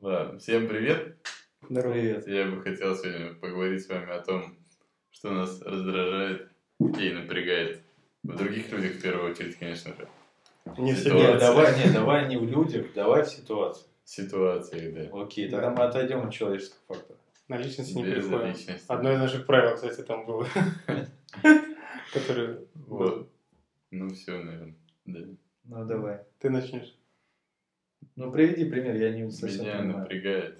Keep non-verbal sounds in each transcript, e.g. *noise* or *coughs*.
Ладно, всем привет. Здорово. Привет. Я бы хотел сегодня поговорить с вами о том, что нас раздражает и напрягает. В других людях в первую очередь, конечно же. Не всегда. Нет, давай, нет, давай не в людях, давай в ситуации. Ситуации, да. Окей, тогда мы отойдем от человеческого фактора. На личности не Без переходим. личности. Одно из наших правил, кстати, там было. *laughs* Которое... Вот. Ну все, наверное. Да. Ну давай. Ты начнешь. Ну приведи пример, я не совсем Меня понимаю. напрягает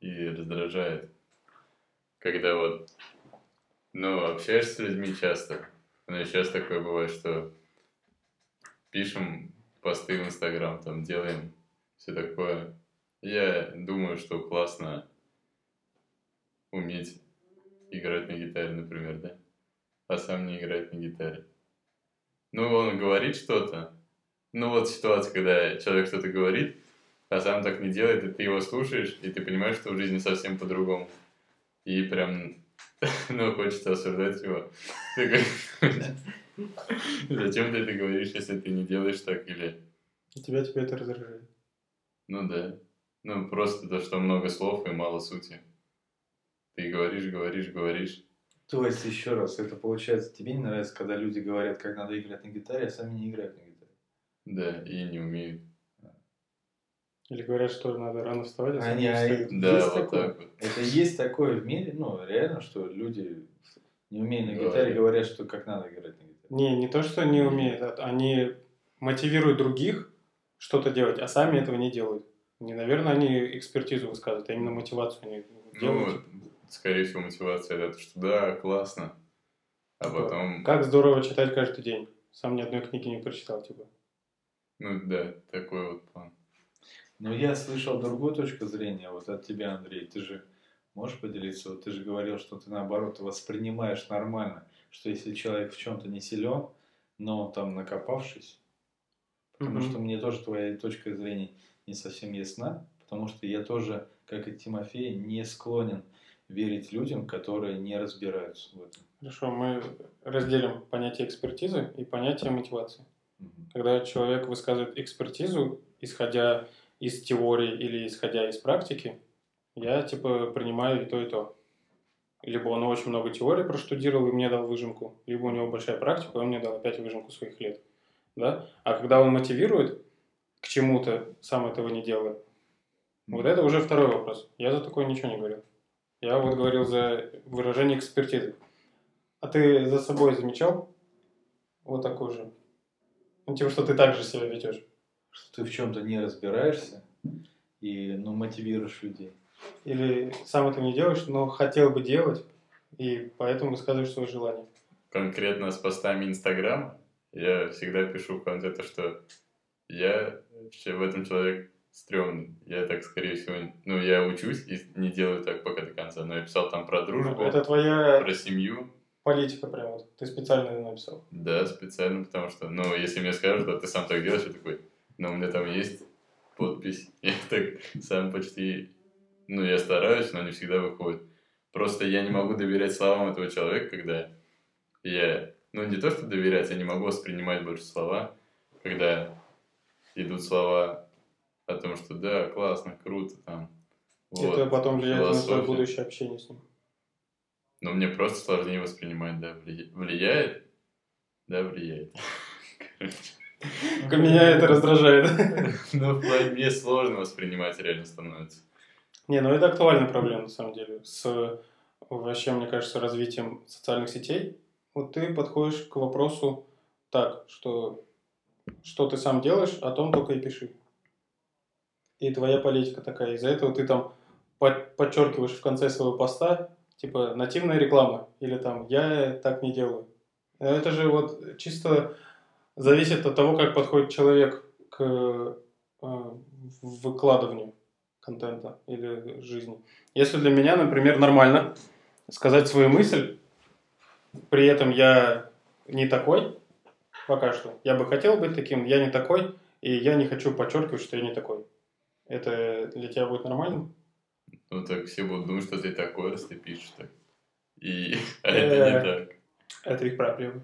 и раздражает, когда вот, ну, общаешься с людьми часто. Но сейчас такое бывает, что пишем посты в Инстаграм, там делаем все такое. Я думаю, что классно уметь играть на гитаре, например, да? А сам не играет на гитаре. Ну, он говорит что-то. Ну, вот ситуация, когда человек что-то говорит, а сам так не делает, и ты его слушаешь, и ты понимаешь, что в жизни совсем по-другому. И прям, *laughs* ну, хочется осуждать его. *laughs* Зачем ты это говоришь, если ты не делаешь так, или... И тебя тебя это раздражает. Ну да. Ну, просто то, что много слов и мало сути. Ты говоришь, говоришь, говоришь. То есть, еще раз, это получается, тебе не нравится, когда люди говорят, как надо играть на гитаре, а сами не играют на гитаре. Да, и не умеют. Или говорят, что надо рано вставать, а сами Они, не а встают. Да, есть вот такое? так вот. Это есть такое в мире, ну, реально, что люди, не умея на гитаре, Говорят. говорят, что как надо играть на гитаре. Не, не то, что не умеют, а они мотивируют других что-то делать, а сами этого не делают. Не, наверное, они экспертизу высказывают, а именно мотивацию они делают. Ну, скорее всего, мотивация это, что да, классно. А Типа, потом, Как здорово читать каждый день. Сам ни одной книги не прочитал, типа. ну да, такой вот план. Но я слышал другую точку зрения вот от тебя, Андрей. Ты же можешь поделиться? Вот ты же говорил, что ты наоборот воспринимаешь нормально, что если человек в чем-то не силен, но там накопавшись, потому Мгм. что мне тоже твоя точка зрения не совсем ясна, потому что я тоже, как и Тимофей, не склонен верить людям, которые не разбираются в этом. Хорошо, мы разделим понятие экспертизы и понятие мотивации. Мгм. Когда человек высказывает экспертизу, исходя из теории или исходя из практики, я типа принимаю и то, и то. Либо он очень много теории проштудировал и мне дал выжимку, либо у него большая практика, и он мне дал опять выжимку своих лет. Да? А когда он мотивирует к чему-то, сам этого не делая, вот это уже второй вопрос. Я за такое ничего не говорил. Я вот говорил за выражение экспертизы. А ты за собой замечал вот такой же? Ну, типа, что ты так же себя ведешь. Что ты в чем-то не разбираешься и ну, мотивируешь людей. Или сам этого не делаешь, но хотел бы делать, и поэтому высказываешь свое желание. Конкретно с постами Инстаграма я всегда пишу в конце то, что я вообще в этом человек стрёмный. Я так, скорее всего, ну, я учусь и не делаю так пока до конца, но я писал там про дружбу, Это твоя про семью, политика прям вот. Ты специально это написал. Да, специально, потому что, ну, если мне скажут, а ты сам так делаешь, я такой, ну, у меня там есть подпись. *laughs* Я так сам почти, ну, я стараюсь, но не всегда выходит. Просто я не могу доверять словам этого человека, когда я, ну, не то, что доверять, я не могу воспринимать больше слова, когда идут слова о том, что да, классно, круто, там, вот, это потом влияет на твое философия. будущее общение с ним. Но мне просто сложнее воспринимать, да, вли- влияет, да, влияет. *laughs* Короче. Меня это раздражает. *laughs* Ну, в плане сложно воспринимать реально становится. Не, ну это актуальная проблема, на самом деле. С вообще, мне кажется, развитием социальных сетей. Вот ты подходишь к вопросу так, что что ты сам делаешь, о том только и пиши. И твоя политика такая. Из-за этого ты там под- подчеркиваешь в конце своего поста, типа, нативная реклама. Или там, я так не делаю. Это же вот чисто зависит от того, как подходит человек к э, выкладыванию контента или жизни. Если для меня, например, нормально сказать свою мысль, при этом я не такой пока что. Я бы хотел быть таким, я не такой, и я не хочу подчеркивать, что я не такой. Это для тебя будет нормально? Ну, так все будут думать, что ты такой, раз ты пишешь так. И *laughs* а это не так. Это их проблема.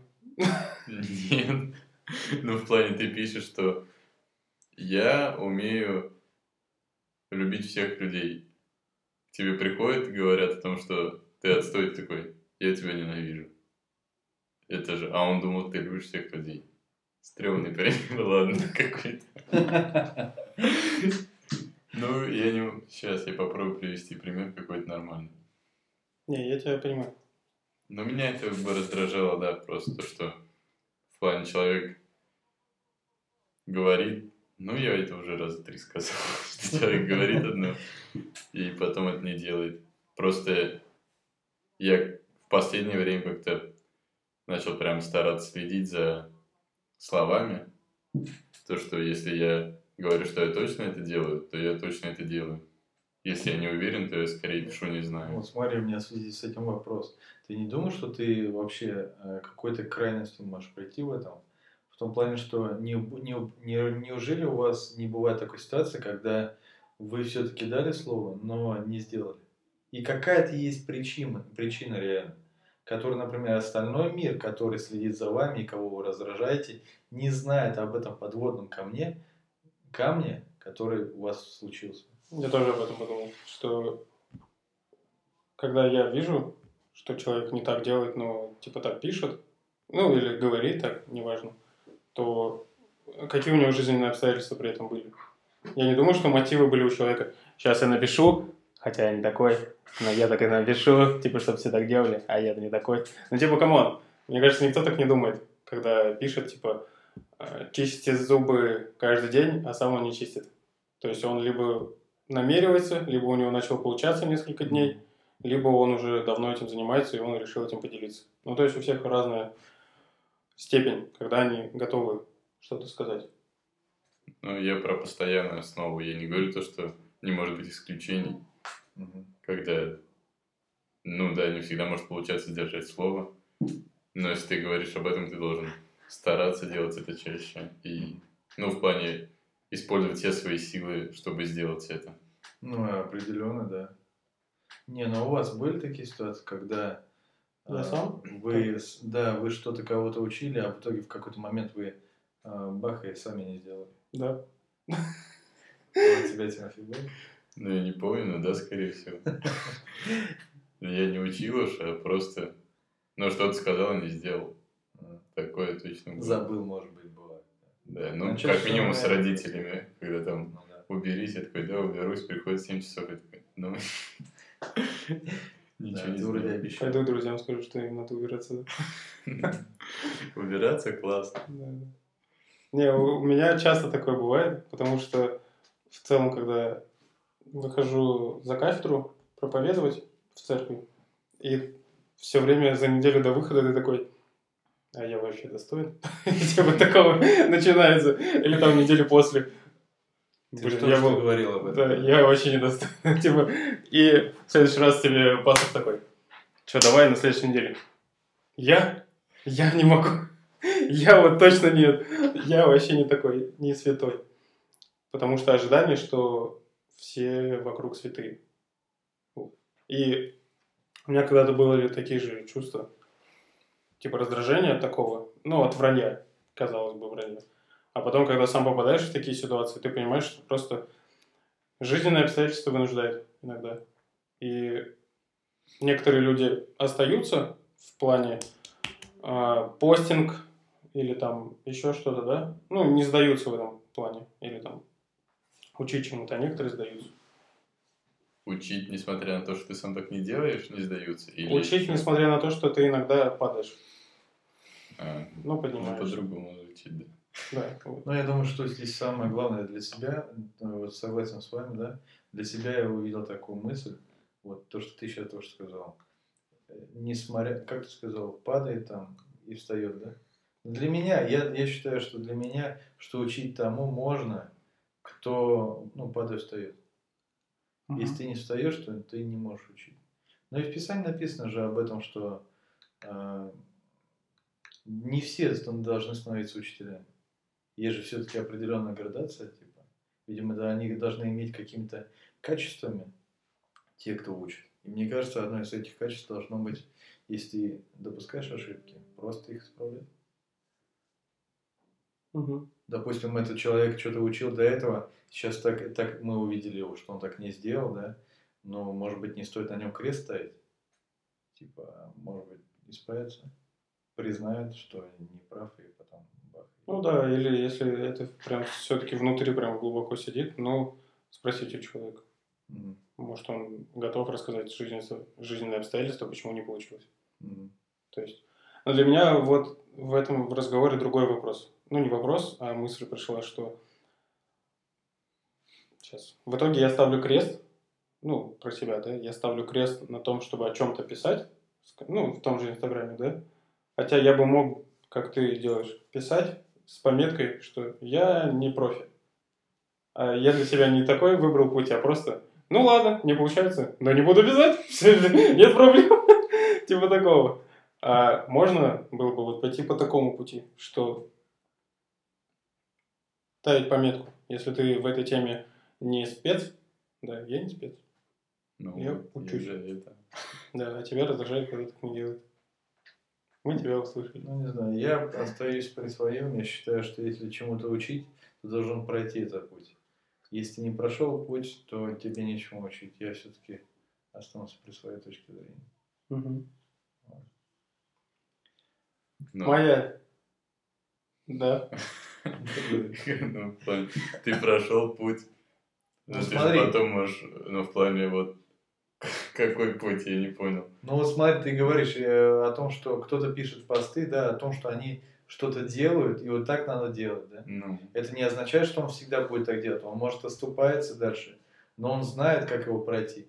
Нет. *laughs* Ну, в плане ты пишешь, что я умею любить всех людей. К тебе приходят и говорят о том, что ты отстой такой, я тебя ненавижу. Это же, а он думал, ты любишь всех людей. Стрёмный пример, *laughs* ладно, какой-то. Ну, я не... Сейчас я попробую привести пример какой-то нормальный. Не, я тебя понимаю. Но меня это бы раздражало, да, просто то, что в плане человек говорит, ну, я это уже раза три сказал, *laughs* что человек *laughs* говорит одно, и потом это не делает. Просто я в последнее время как-то начал прям стараться следить за словами. То, что если я говорю, что я точно это делаю, то я точно это делаю. Если я не уверен, то я скорее пишу не знаю. Вот смотри, у меня в связи с этим вопрос. Ты не думаешь, что ты вообще э, какой-то крайностью можешь прийти в этом? Том плане, что не, не, не, неужели у вас не бывает такой ситуации, когда вы все-таки дали слово, но не сделали? И какая-то есть причина, причина реально, которая, например, остальной мир, который следит за вами и кого вы раздражаете, не знает об этом подводном камне, камне, который у вас случился. Я тоже об этом подумал, что когда я вижу, что человек не так делает, но типа так пишет, ну или говорит так, неважно, то какие у него жизненные обстоятельства при этом были. Я не думаю, что мотивы были у человека. Сейчас я напишу, хотя я не такой, но я так и напишу, типа, чтобы все так делали, а я-то не такой. Ну, типа, come on, мне кажется, никто так не думает, когда пишет, типа, «Э, чистите зубы каждый день, а сам он не чистит. То есть он либо намеревается, либо у него начало получаться несколько дней, либо он уже давно этим занимается, и он решил этим поделиться. Ну, то есть у всех разная степень, когда они готовы что-то сказать. Ну, я про постоянную основу. Я не говорю то, что не может быть исключений, Мгм. когда, ну да, не всегда может получаться держать слово, но если ты говоришь об этом, ты должен стараться делать это чаще и, ну, в плане использовать все свои силы, чтобы сделать это. Ну, определенно, да. Не, ну у вас были такие ситуации, когда Я а, сам? вы, да, вы что-то кого-то учили, а в итоге в какой-то момент вы а, бах и сами не сделали. Да. А у тебя, Тимофей, был? Ну, я не помню, но да, скорее всего. Я не учил уж, а просто, ну, что-то сказал, не сделал. А, Такое точно было. Забыл, может быть, бывает. Да, ну, Ну, как минимум с родителями, когда там Ну, да. уберись, я такой, да, уберусь, приходит 7 часов, я такой, ну, *laughs* Да, ничего не ты вроде обещал. Пойду друзьям скажу, что им надо убираться. да. *laughs* Убираться классно. Да, да. Не, у у меня часто такое бывает, потому что в целом, когда выхожу за кафедру проповедовать в церкви, и все время за неделю до выхода ты такой, а я вообще достоин? И *laughs* Типа такого начинается. Или там неделю после. Ты Блин, я был- говорил об этом? Да, я вообще не достоин. *laughs* Типа, и в следующий раз тебе пастор такой, что, давай на следующей неделе. Я? Я не могу. *laughs* Я вот точно нет. Я вообще не такой, не святой. Потому что ожидание, что все вокруг святые. И у меня когда-то были такие же чувства, типа раздражения от такого, ну, от вранья, казалось бы, вранья. А потом, когда сам попадаешь в такие ситуации, ты понимаешь, что просто жизненные обстоятельства вынуждают иногда. И некоторые люди остаются в плане а, постинг или там еще что-то, да? Ну, не сдаются в этом плане. Или там учить чему-то, а некоторые сдаются. Учить, несмотря на то, что ты сам так не делаешь, не сдаются. Или Учить, несмотря на то, что ты иногда падаешь. А, Ну, ну, поднимаешь. по-другому звучит, да. Да. Ну, я думаю, что здесь самое главное для себя, э, вот согласен с вами, да, для себя я увидел такую мысль, вот то, что ты сейчас тоже сказал. Э, Несмотря, как ты сказал, падает там и встает, да? Для меня, я, я считаю, что для меня, что учить тому можно, кто, ну, падает, встает. Если ты не встаешь, то ты не можешь учить. Но и в Писании написано же об этом, что э, не все должны становиться учителями. Есть же все-таки определенная градация, типа. Видимо, да, они должны иметь какими-то качествами те, кто учит. И мне кажется, одно из этих качеств должно быть, если ты допускаешь ошибки, просто их исправлять. Мгм. допустим, этот человек что-то учил до этого, сейчас так, так мы увидели его, что он так не сделал, да, но, может быть, не стоит на нем крест ставить. Типа, может быть, исправится, признает, что не прав, и потом бах. Ну да, или если это прям все-таки внутри прям глубоко сидит, ну, спросите у человека. Мгм. Может, он готов рассказать жизненные, жизненные обстоятельства, почему не получилось. Мгм. То есть, но для меня вот в этом разговоре другой вопрос. Ну, не вопрос, а мысль пришла, что сейчас. В итоге я ставлю крест, ну, про себя, да, я ставлю крест на том, чтобы о чем-то писать, ну, в том же Инстаграме, да, хотя я бы мог, как ты делаешь, писать с пометкой, что я не профи. А я для себя не такой выбрал путь, а просто, ну ладно, не получается, но не буду писать, *laughs* нет проблем, *laughs* типа такого. А можно было бы вот пойти по такому пути, что ставить пометку, если ты в этой теме не спец, да, я не спец, Ну, Я учусь. это. *laughs* да, а тебя раздражает, когда так не делают. Мы тебя услышали. Ну, не знаю, я остаюсь при своем. Я считаю, что если чему-то учить, ты должен пройти этот путь. Если ты не прошел путь, то тебе нечему учить. Я все-таки останусь при своей точке зрения. Мгм. Ну, Моя. Да. *laughs* ну, ты прошел путь. Ну, ты потом можешь, ну, в плане вот, *laughs* какой путь, я не понял. Ну вот смотри, ты говоришь э, о том, что кто-то пишет посты, да, о том, что они что-то делают, и вот так надо делать, да. Ну, Это не означает, что он всегда будет так делать. Он может оступается дальше, но он знает, как его пройти.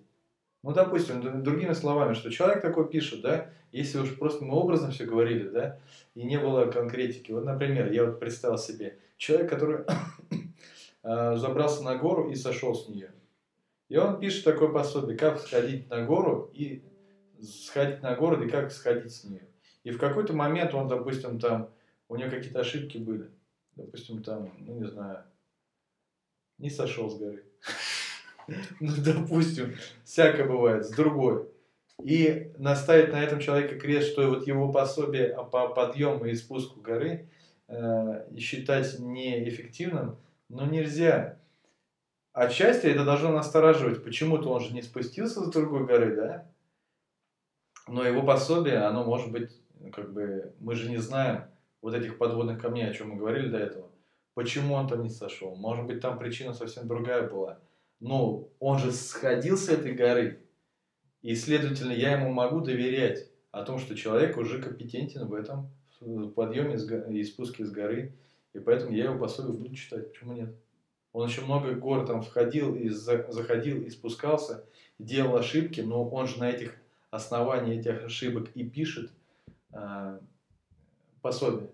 Ну, допустим, другими словами, что человек такой пишет, да, если уж просто мы образно все говорили, да, и не было конкретики. Вот, например, я вот представил себе человек, который *coughs* э, забрался на гору и сошел с нее. И он пишет такое пособие, как сходить на гору и сходить на гору и как сходить с нее. И в какой-то момент он, допустим, там, у него какие-то ошибки были. Допустим, там, ну не знаю, не сошел с горы. *laughs* Ну, допустим, всякое бывает, с другой. И наставить на этом человека крест, что вот его пособие по подъему и спуску горы э, считать неэффективным, но нельзя. Отчасти это должно настораживать. Почему-то он же не спустился с другой горы, да? Но его пособие, оно может быть, как бы, мы же не знаем вот этих подводных камней, о чем мы говорили до этого. Почему он там не сошел? Может быть, там причина совсем другая была. Но он же сходил с этой горы. И, следовательно, я ему могу доверять о том, что человек уже компетентен в этом в подъеме и спуске с горы. И поэтому я его пособие буду читать. Почему нет? Он еще много гор там входил и за- заходил и спускался, делал ошибки, но он же на этих основаниях этих ошибок и пишет а, пособие,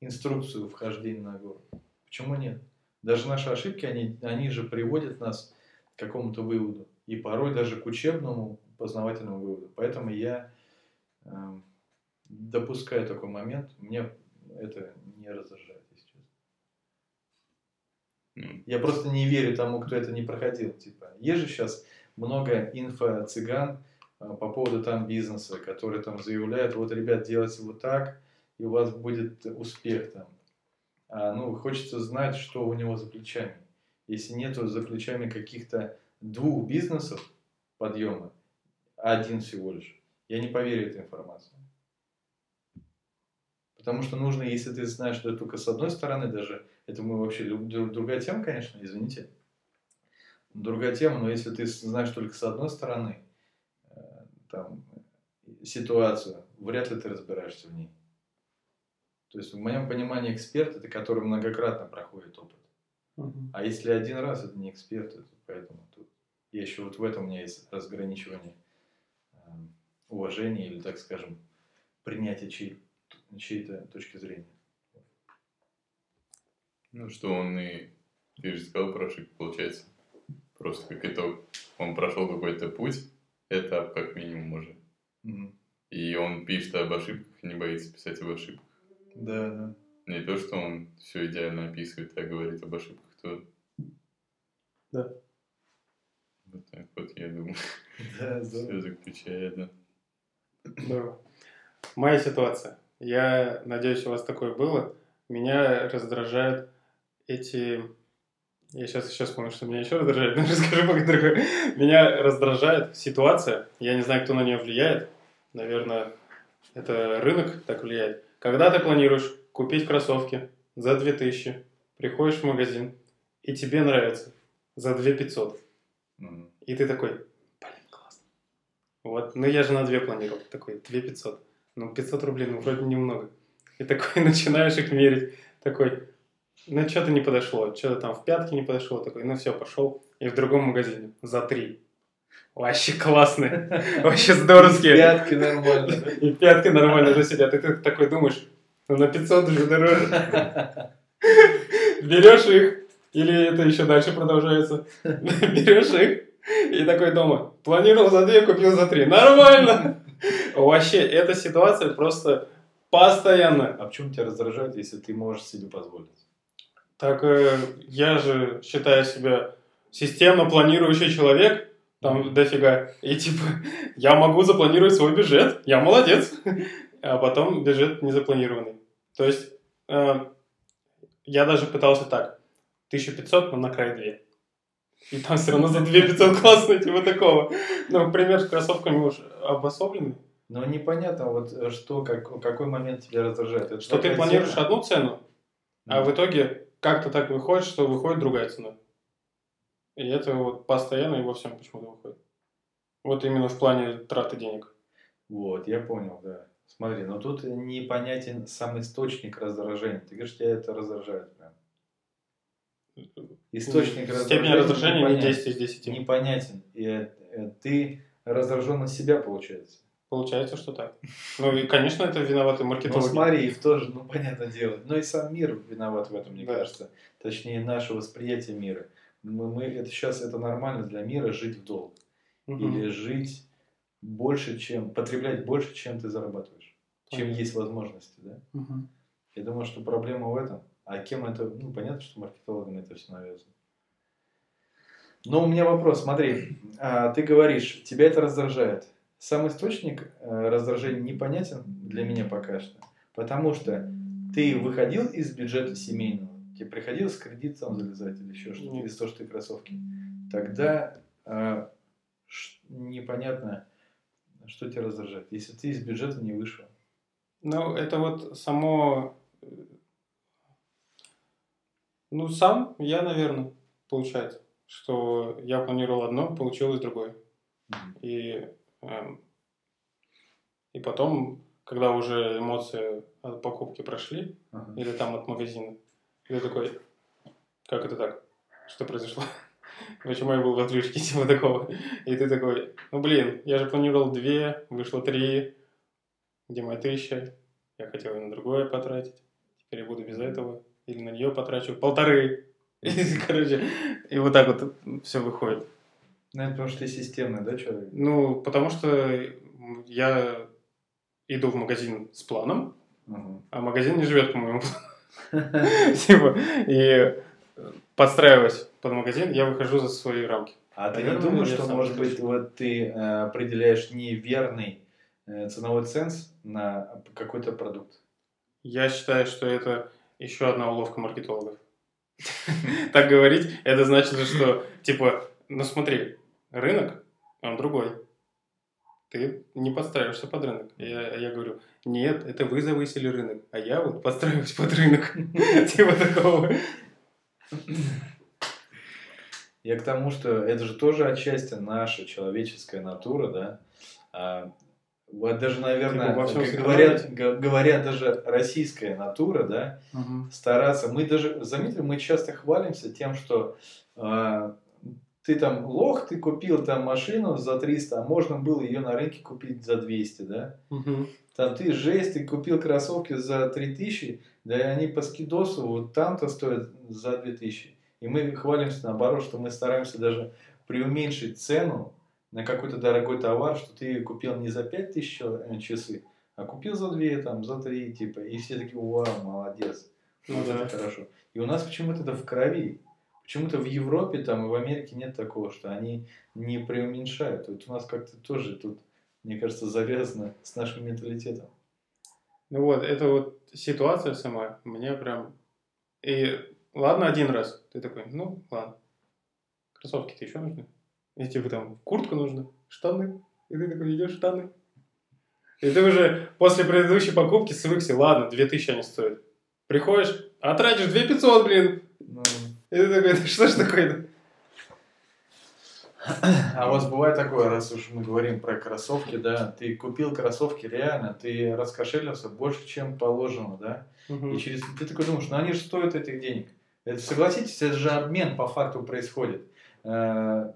инструкцию вхождения на гору. Почему нет? Даже наши ошибки, они, они же приводят нас к какому-то выводу. И порой даже к учебному познавательному выводу. Поэтому я эм, допускаю такой момент. Мне это не раздражает, Я просто не верю тому, кто это не проходил. Типа, есть же сейчас много инфо-цыган а, по поводу там бизнеса, которые там заявляют, вот, ребят, делайте вот так, и у вас будет успех там. А, ну, хочется знать, что у него за плечами. Если нету за плечами каких-то двух бизнесов подъема, один всего лишь, я не поверю этой информации. Потому что нужно, если ты знаешь, что это только с одной стороны, даже это мы вообще другая тема, конечно, извините. Другая тема, но если ты знаешь только с одной стороны э, там, ситуацию, вряд ли ты разбираешься в ней. То есть в моем понимании эксперт это который многократно проходит опыт. Мгм. А если один раз, это не эксперт, это поэтому тут я еще вот в этом у меня есть разграничивание э, уважения или, так скажем, принятия чьей, чьей-то точки зрения. ну, что он и, ты же сказал про ошибку, получается, просто как итог, он прошел какой-то путь, этап как минимум уже, Мгм. и он пишет об ошибках и не боится писать об ошибках. Да, да. Не то, что он все идеально описывает, а говорит об ошибках, то... Да. Вот так вот, я думаю, Да, *laughs* все здорово. заключает, да. Здорово. Моя ситуация. Я надеюсь, у вас такое было. меня раздражают эти... Я сейчас еще вспомню, что меня еще раздражает, *laughs* но расскажу пока другое. Меня раздражает ситуация, я не знаю, кто на нее влияет, наверное, это рынок так влияет. Когда ты планируешь купить кроссовки за 2000, приходишь в магазин, и тебе нравится за 2500, Мгм. и ты такой, блин, классно. Вот, ну я же на две планировал, такой, 2500. Ну, 500 рублей, ну, вроде немного. И такой *laughs* начинаешь их мерить, такой, ну, что-то не подошло, что-то там в пятки не подошло, такой, ну, все, пошел. И в другом магазине за три. Вообще классные, *laughs* вообще здоровские. Пятки нормально. И пятки нормально же сидят. И ты такой думаешь, ну, на 500 уже дороже. Берешь их, или это еще дальше продолжается, берешь их, и такой дома, планировал за две, купил за три. Нормально! Вообще, эта ситуация просто постоянно. А почему тебя раздражает, если ты можешь себе позволить? Так э, я же считаю себя системно планирующий человек, там дофига, и типа я могу запланировать свой бюджет, я молодец, а потом бюджет не запланированный. То есть э, я даже пытался так, 1500, но на край 2. И там все равно за 2500 классно, типа такого. Ну, пример с кроссовками уж обособленный. Но непонятно, вот э, что, как, какой момент тебя раздражает. Это Что ты планируешь цена? одну цену, а в итоге как-то так выходит, что выходит другая цена. И это вот постоянно и во всем почему-то выходит. Вот именно в плане траты денег. Вот, я понял, да. Смотри, но тут непонятен сам источник раздражения. Ты говоришь, тебя это раздражает прям. Источник Степень раздражения не непонятен. 10 из 10. Непонятен. И э, э, ты раздражен на себя, получается. Получается, что так. Ну и, конечно, это виноваты Ну маркетологи. смотри, их тоже, ну понятно дело. Но и сам мир виноват в этом, мне Да. кажется. Точнее, наше восприятие мира. Мы, мы это сейчас это нормально для мира жить в долг. Мгм. Или жить больше, чем потреблять больше, чем ты зарабатываешь. Чем Понятно. есть возможности, да? Мгм. Я думаю, что проблема в этом. А кем это, ну, понятно, что маркетологам это все навязано. Но у меня вопрос, смотри, а, ты говоришь, тебя это раздражает. Сам источник э, раздражения непонятен для меня пока что, потому что ты выходил из бюджета семейного, тебе приходилось кредит там залезать или еще что-то, из-за того, что ты кроссовки, тогда э, непонятно, что тебя раздражает, если ты из бюджета не вышел. Ну, это вот само... э, Ну, сам я, наверное, получается, что я планировал одно, получилось другое. Мгм. И, и потом, когда уже эмоции от покупки прошли, Ага. или там от магазина, ты такой, как это так? Что произошло? *laughs* Почему я был в отрывке типа такого? И ты такой, ну блин, я же планировал две, вышло три, где моя тысяча? Я хотел на другое потратить, теперь я буду без этого, или на нее потрачу полторы. *laughs* И, короче, и вот так вот все выходит. Ну, это потому что ты системный, да, человек? Ну, потому что я иду в магазин с планом, Ага. а магазин не живет по моему плану. *laughs* Типа, и подстраиваясь под магазин, я выхожу за свои рамки. А ты не Наверное, думаешь, что, может быть, вот ты э, определяешь неверный э, ценовой ценз на какой-то продукт? Я считаю, что это еще одна уловка маркетологов. *laughs* Так говорить, это значит, что, типа, ну смотри, рынок, он другой. Ты не подстраиваешься под рынок. Я, я говорю, нет, это вы завысили рынок, а я вот подстраиваюсь под рынок. *laughs* Типа такого. Я к тому, что это же тоже отчасти наша человеческая натура, да? А, вот даже, наверное, Типа как сохранить. говорят, говорят даже российская натура, да, стараться. Мы даже, заметили, мы часто хвалимся тем, что а, ты там лох, ты купил там машину за 300, а можно было ее на рынке купить за 200, да? Мгм. Там ты жесть, ты купил кроссовки за 3000, да и они по скидосу вот там-то стоят за 2000. И мы хвалимся наоборот, что мы стараемся даже преуменьшить цену на какой-то дорогой товар, что ты купил не за 5000 ча- часы, а купил за 2, там, за 3, типа. И все такие, вау, молодец. Ну Вот да. это хорошо. И у нас почему-то это в крови. Почему-то в Европе там и в Америке нет такого, что они не преуменьшают. Вот у нас как-то тоже тут, мне кажется, завязано с нашим менталитетом. Ну вот, эта вот ситуация сама, мне прям... И ладно один раз, ты такой, ну ладно, кроссовки-то еще нужны. И типа там куртка нужна, штаны. И ты такой идешь штаны. И ты уже после предыдущей покупки свыкся, ладно, 2000 они стоят. Приходишь, а тратишь 2500, блин. И ты такой, «Да что ж такое-то? А у вас бывает такое, раз уж мы говорим про кроссовки, да, ты купил кроссовки реально, ты раскошелился больше, чем положено, да, Мгм. и через ты такой думаешь, ну они же стоят этих денег. Это, согласитесь, это же обмен по факту происходит. Э,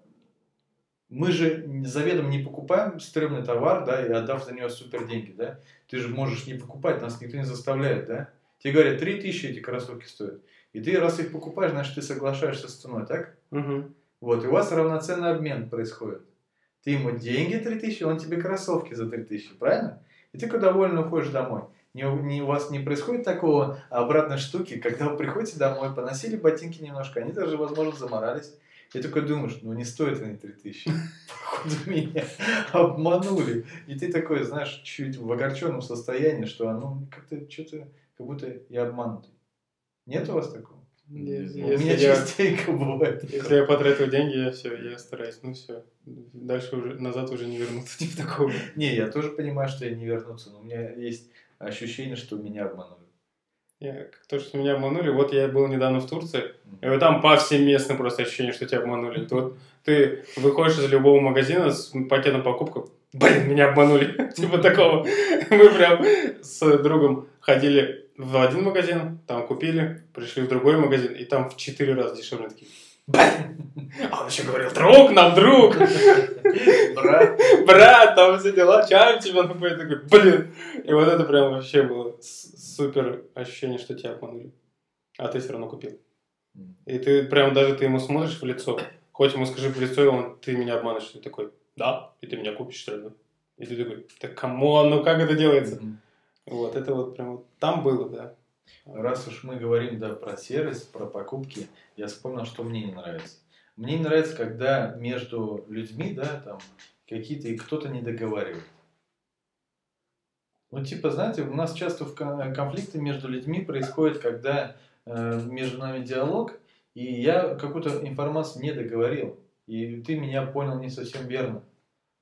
Мы же заведомо не покупаем стрёмный товар, да, и отдав за него супер деньги, да. Ты же можешь не покупать, нас никто не заставляет, да. Тебе говорят, 3000 эти кроссовки стоят. И ты раз их покупаешь, значит, ты соглашаешься с ценой, так? Мгм. Вот, и у вас равноценный обмен происходит. Ты ему деньги 3000, он тебе кроссовки за 3000, правильно? И ты довольно уходишь домой. Не, у- не, у вас не происходит такого обратной штуки, когда вы приходите домой, поносили ботинки немножко, они даже, возможно, заморались. И такой думаешь, ну не стоит они 3000. *laughs* Походу меня обманули. И ты такой, знаешь, чуть в огорченном состоянии, что ну как-то что-то, как будто я обманутый. Нет у вас такого? Если, у меня если я, частенько бывает. если я потратил деньги, я все, я стараюсь, ну все. Дальше уже, назад уже не вернуться, *laughs* типа такого. Не, я тоже понимаю, что я не вернуться, но у меня есть ощущение, что меня обманули. Я, то, что меня обманули, вот я был недавно в Турции, и вот там повсеместно просто ощущение, что тебя обманули. *laughs* Вот ты выходишь из любого магазина с пакетом покупок, блин, меня обманули. *laughs* Типа такого. Мы прям с другом ходили в один магазин, там купили, пришли в другой магазин, и там в четыре раза дешевле такие. А он еще говорил, друг нам, друг! Брат, Брат, там все дела, чаем тебя напоить. Такой, блин! И вот это прям вообще было супер ощущение, что тебя обманули. А ты все равно купил. И ты прям даже ты ему смотришь в лицо, хоть ему скажи в лицо, и он, ты меня обманываешь, ты такой, да, и ты меня купишь все равно. И ты такой, да come on, ну как это делается? Вот, это вот прям вот там было, да. Раз уж мы говорим да, про сервис, про покупки, я вспомнил, что мне не нравится. Мне не нравится, когда между людьми, да, там, какие-то, и кто-то не договаривает. Ну, типа, знаете, у нас часто в кон- конфликты между людьми происходят, когда э, между нами диалог, и я какую-то информацию не договорил, и ты меня понял не совсем верно.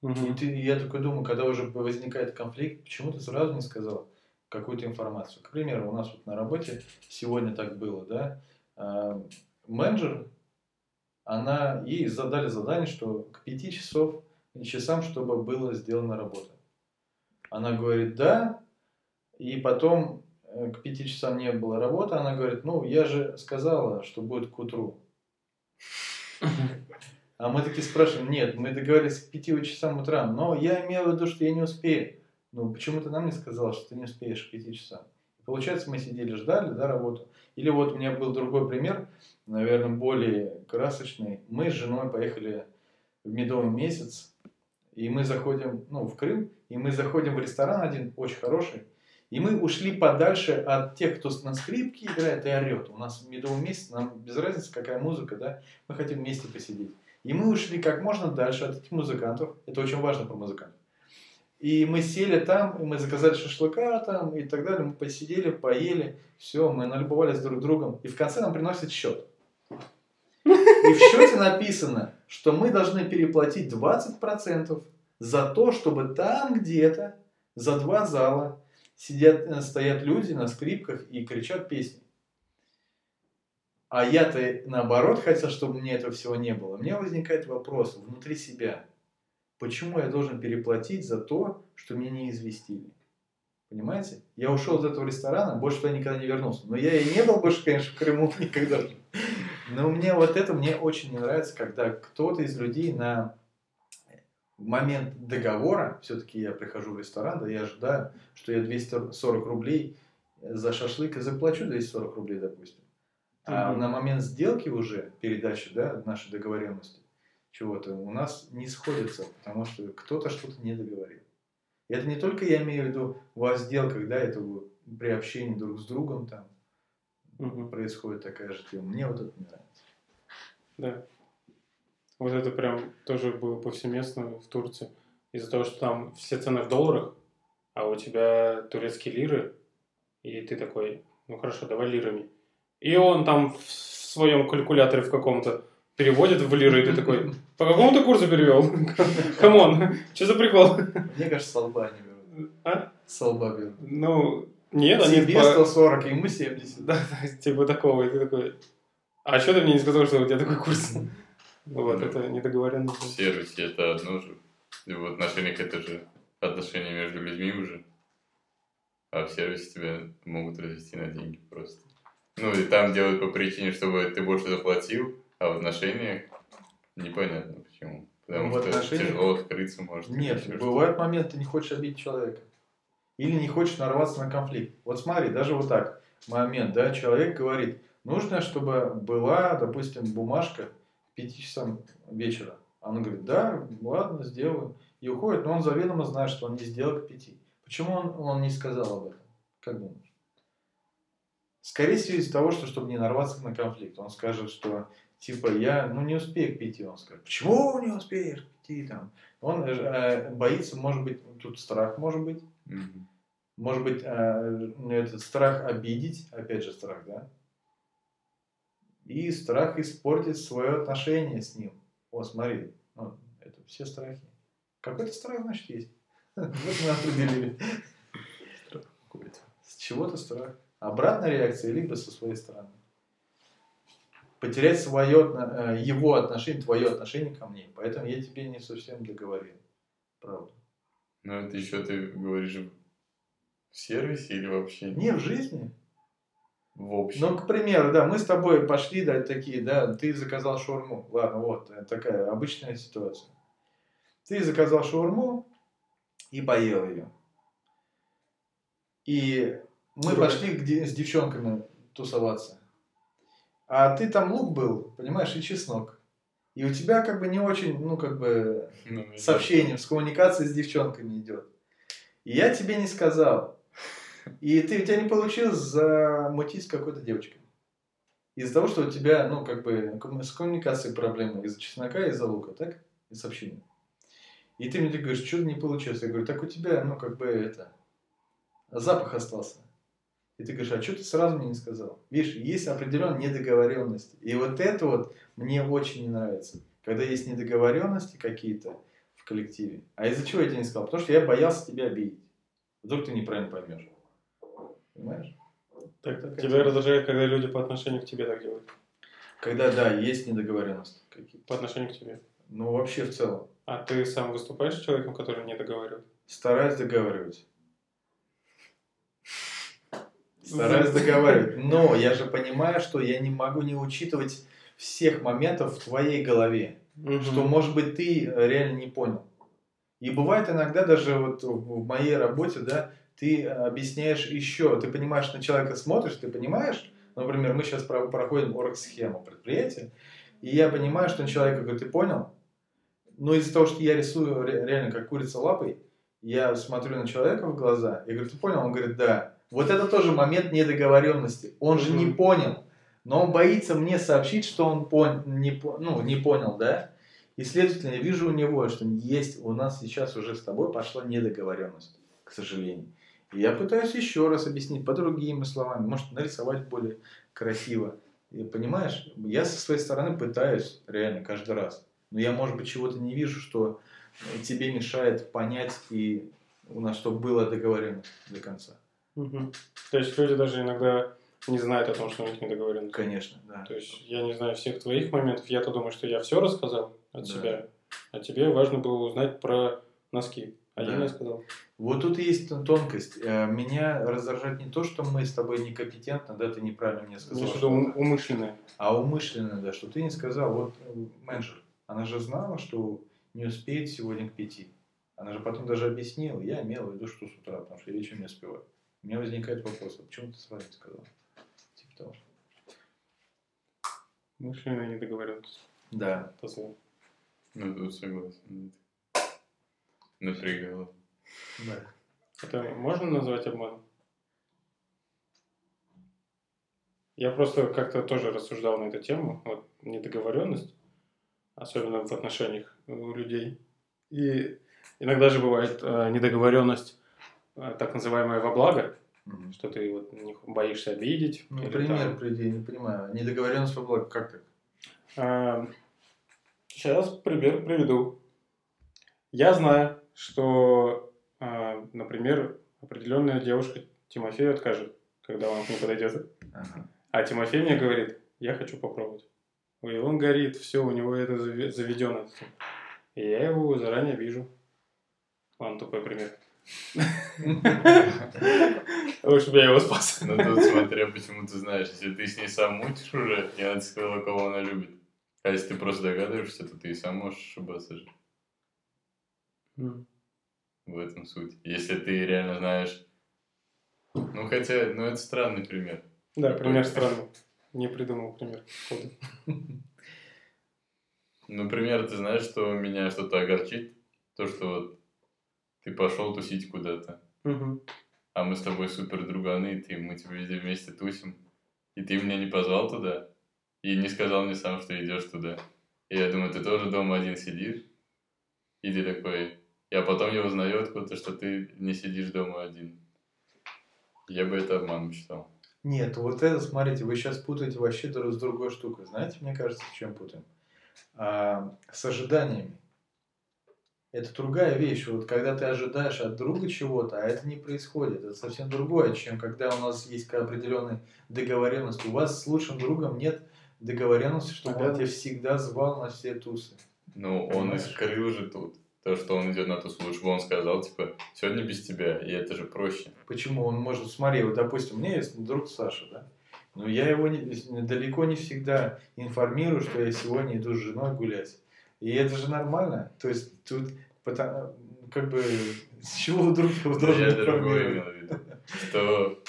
И Мгм. ты, и я такой думаю, когда уже возникает конфликт, почему ты сразу не сказал какую-то информацию? К примеру, у нас вот на работе сегодня так было, да, а, менеджер, она, ей задали задание, что к пяти часов, часам, чтобы была сделана работа. Она говорит, да, и потом э, к пяти часам не было работы, она говорит, ну, я же сказала, что будет к утру. А мы такие спрашиваем, нет, мы договорились к 5 часам утра, но я имею в виду, что я не успею. Ну, почему ты нам не сказал, что ты не успеешь к 5 часам? Получается, мы сидели, ждали, да, работу. Или вот у меня был другой пример, наверное, более красочный. Мы с женой поехали в медовый месяц, и мы заходим, ну, в Крым, и мы заходим в ресторан один, очень хороший, и мы ушли подальше от тех, кто на скрипке играет и орет. У нас медовый месяц, нам без разницы, какая музыка, да, мы хотим вместе посидеть. И мы ушли как можно дальше от этих музыкантов. Это очень важно про музыкантов. И мы сели там, и мы заказали шашлыка там и так далее. Мы посидели, поели, все, мы налюбовались друг другом. И в конце нам приносят счет. И в счете написано, что мы должны переплатить 20% за то, чтобы там где-то за два зала сидят, э, стоят люди на скрипках и кричат песни. А я-то наоборот хотел, чтобы мне этого всего не было. У меня возникает вопрос внутри себя. Почему я должен переплатить за то, что меня не известили? Понимаете? Я ушел из этого ресторана, больше туда никогда не вернулся. Но я и не был больше, конечно, в Крыму *laughs* никогда. Но мне вот это мне очень не нравится, когда кто-то из людей на момент договора, все-таки я прихожу в ресторан, да, я ожидаю, что я 240 рублей за шашлык и заплачу 240 рублей, допустим. А на момент сделки уже, передачи, да, нашей договоренности, чего-то, у нас не сходится, потому что кто-то что-то не договорил. И это не только я имею в виду во сделках, да, это при общении друг с другом там Мгм. происходит такая же тема. Мне вот это не нравится. Да. Вот это прям тоже было повсеместно в Турции. Из-за того, что там все цены в долларах, а у тебя турецкие лиры, И ты такой, ну хорошо, давай лирами. И он там в своем калькуляторе в каком-то переводит в лиры, и ты такой, по какому ты курсу перевел? *laughs* Come on, что за прикол? Мне кажется, с лба они берут. А? С лба берут. Ну, нет, они Тебе по- 140, ему 70. *laughs* Да, типа такого, и ты такой, а что ты мне не сказал, что у тебя такой курс? *laughs* Вот, это В недоговоренность. сервисе это одно же. В отношениях это же отношения между людьми уже. А в сервисе тебя могут развести на деньги просто. Ну и там делают по причине, чтобы ты больше заплатил, а в отношениях непонятно почему. Потому Ну, что отношениях- тяжело открыться может. Нет, ещё что-то. бывает момент, ты не хочешь обидеть человека. Или не хочешь нарваться на конфликт. Вот смотри, даже вот так, момент, да, человек говорит, нужно, чтобы была, допустим, бумажка к 5 часам вечера. Она говорит, да, ладно, сделаю. И уходит, но он заведомо знает, что он не сделал к 5. Почему он, он не сказал об этом? Как думаешь? Скорее всего, из-за того, что чтобы не нарваться на конфликт. Он скажет, что типа я ну не успею к пяти. Он скажет, почему не успеешь к пяти там? Он э, боится, может быть, тут страх может быть. Мгм. Может быть, э, этот страх обидеть, опять же страх, да? И страх испортить свое отношение с ним. Вот, смотри, ну, это все страхи. Какой-то страх, значит, есть. *laughs* Вот мы определили. Какой-то. С чего-то страх. Обратная реакция, либо со своей стороны. Потерять свое, э, его отношение, твое отношение ко мне. Поэтому я тебе не совсем договорил. Правда. Ну это еще ты говоришь в сервисе или вообще Не в жизни. в общем? Ну, к примеру, да, мы с тобой пошли, да, такие, да, ты заказал шаурму. Ладно, вот, э, такая обычная ситуация. Ты заказал шаурму и поел ее. И мы Круто. пошли с девчонками тусоваться. А ты там лук был, понимаешь, и чеснок. И у тебя как бы не очень, ну, как бы, Ну, *laughs* с общением, с коммуникацией с девчонками идет. И я тебе не сказал. И ты, у тебя не получилось замутить с какой-то девочкой. Из-за того, что у тебя, ну, как бы, с коммуникацией проблемы из-за чеснока из-за лука, так? И с общением. И ты мне говоришь, что-то не получилось. Я говорю, так у тебя, ну, как бы, это, запах остался. И ты говоришь, а что ты сразу мне не сказал? Видишь, есть определенная недоговоренность. И вот это вот мне очень не нравится. Когда есть недоговоренности какие-то в коллективе. А из-за чего я тебе не сказал? Потому что я боялся тебя обидеть. Вдруг ты неправильно поймешь. Понимаешь? Так, Так, тебя это- раздражает, когда люди по отношению к тебе так делают. Когда, да, есть недоговоренности какие-то. По отношению к тебе. Ну, вообще в целом. А ты сам выступаешь человеком, который не договаривает? Стараюсь договаривать. Стараюсь договаривать. *laughs* Но я же понимаю, что я не могу не учитывать всех моментов в твоей голове. Что, может быть, ты э, реально не понял. И бывает иногда даже вот в моей работе, да, ты объясняешь еще, ты понимаешь, на человека смотришь, ты понимаешь, например, мы сейчас про- проходим оргсхему предприятия, и я понимаю, что человек говорит, ты понял? Но из-за того, что я рисую ре- реально как курица лапой, я смотрю на человека в глаза, я говорю, ты понял? Он говорит, да. Вот это тоже момент недоговоренности. Он же не понял, но он боится мне сообщить, что он пон- не, по- ну, не понял, да? И, следовательно, я вижу у него, что есть у нас сейчас уже с тобой пошла недоговоренность, к сожалению. И я пытаюсь еще раз объяснить по другими словами, может, нарисовать более красиво. И, понимаешь, я со своей стороны пытаюсь реально каждый раз. Но я, может быть, чего-то не вижу, что э, тебе мешает понять и у нас чтобы была договоренность до конца. Мгм. То есть люди даже иногда не знают о том, что у них не договоренность. Конечно, да. То есть я не знаю всех твоих моментов. Я-то думаю, что я все рассказал от Да. себя. А тебе важно было узнать про носки. А я Да. не сказал. Вот тут есть тон- тонкость. Э, Меня раздражает не то, что мы с тобой некомпетентны, да, ты неправильно мне сказал, что- ум- умышленное. а умышленно, да, что ты не сказал. Вот менеджер, она же знала, что не успеет сегодня к пяти. Она же потом даже объяснила, я имел в виду, что с утра, потому что я вечером не успеваю. У меня возникает вопрос, а почему ты сразу не сказал? Типа того. Умышленная недоговоренность. Да. Это зло. Ну, тут согласен. Напрягало. Да. Это можно назвать обманом? Я просто как-то тоже рассуждал на эту тему. Вот недоговоренность, особенно в отношениях у людей. И иногда же бывает э, недоговоренность, э, так называемая во благо. Мгм. что ты вот не боишься обидеть. Ну, пример там- приди, не понимаю. Недоговоренность по блоку, как так? Сейчас пример приведу. Я знаю, что, например, определенная девушка Тимофею откажет, когда он к ней подойдет. Ага. А Тимофей мне говорит, я хочу попробовать. И он горит, все, у него это заведено. И я его заранее вижу. Ладно, тупой пример. *laughs* Лучше бы я его спас. Ну тут смотря, почему ты знаешь. Если ты с ней сам мутишь уже, и она сказала, кого она любит. А если ты просто догадываешься, то ты и сам можешь ошибаться же. В этом суть. Если ты реально знаешь... Ну, хотя, ну, это странный пример. Да, пример странный. Не придумал пример. Ходу. Например, ты знаешь, что меня что-то огорчит? То, что вот ты пошел тусить куда-то, а мы с тобой супер друганы, и ты, мы типа везде вместе тусим, и ты меня не позвал туда, и не сказал мне сам, что идешь туда. И я думаю, ты тоже дома один сидишь, и ты такой... А потом я узнаю откуда-то, что ты не сидишь дома один. Я бы это обманом считал. Нет, вот это, смотрите, вы сейчас путаете вообще друг с другой штукой. Знаете, мне кажется, в чем путаем? А, с ожиданиями. Это другая вещь. Вот когда ты ожидаешь от друга чего-то, а это не происходит. Это совсем другое, чем когда у нас есть определенная договоренность. У вас с лучшим другом нет договоренности, что он тебя всегда звал на все тусы. Ну, он и Понимаешь? скрыл же тут. То, что он идет на ту службу, он сказал, типа, сегодня без тебя, и это же проще. Почему он может, смотри, вот, допустим, у меня есть друг Саша, да? Но я его не- далеко не всегда информирую, что я сегодня иду с женой гулять. И это же нормально. То есть тут пота- как бы с чего вдруг его должен я другое имел в виду. Что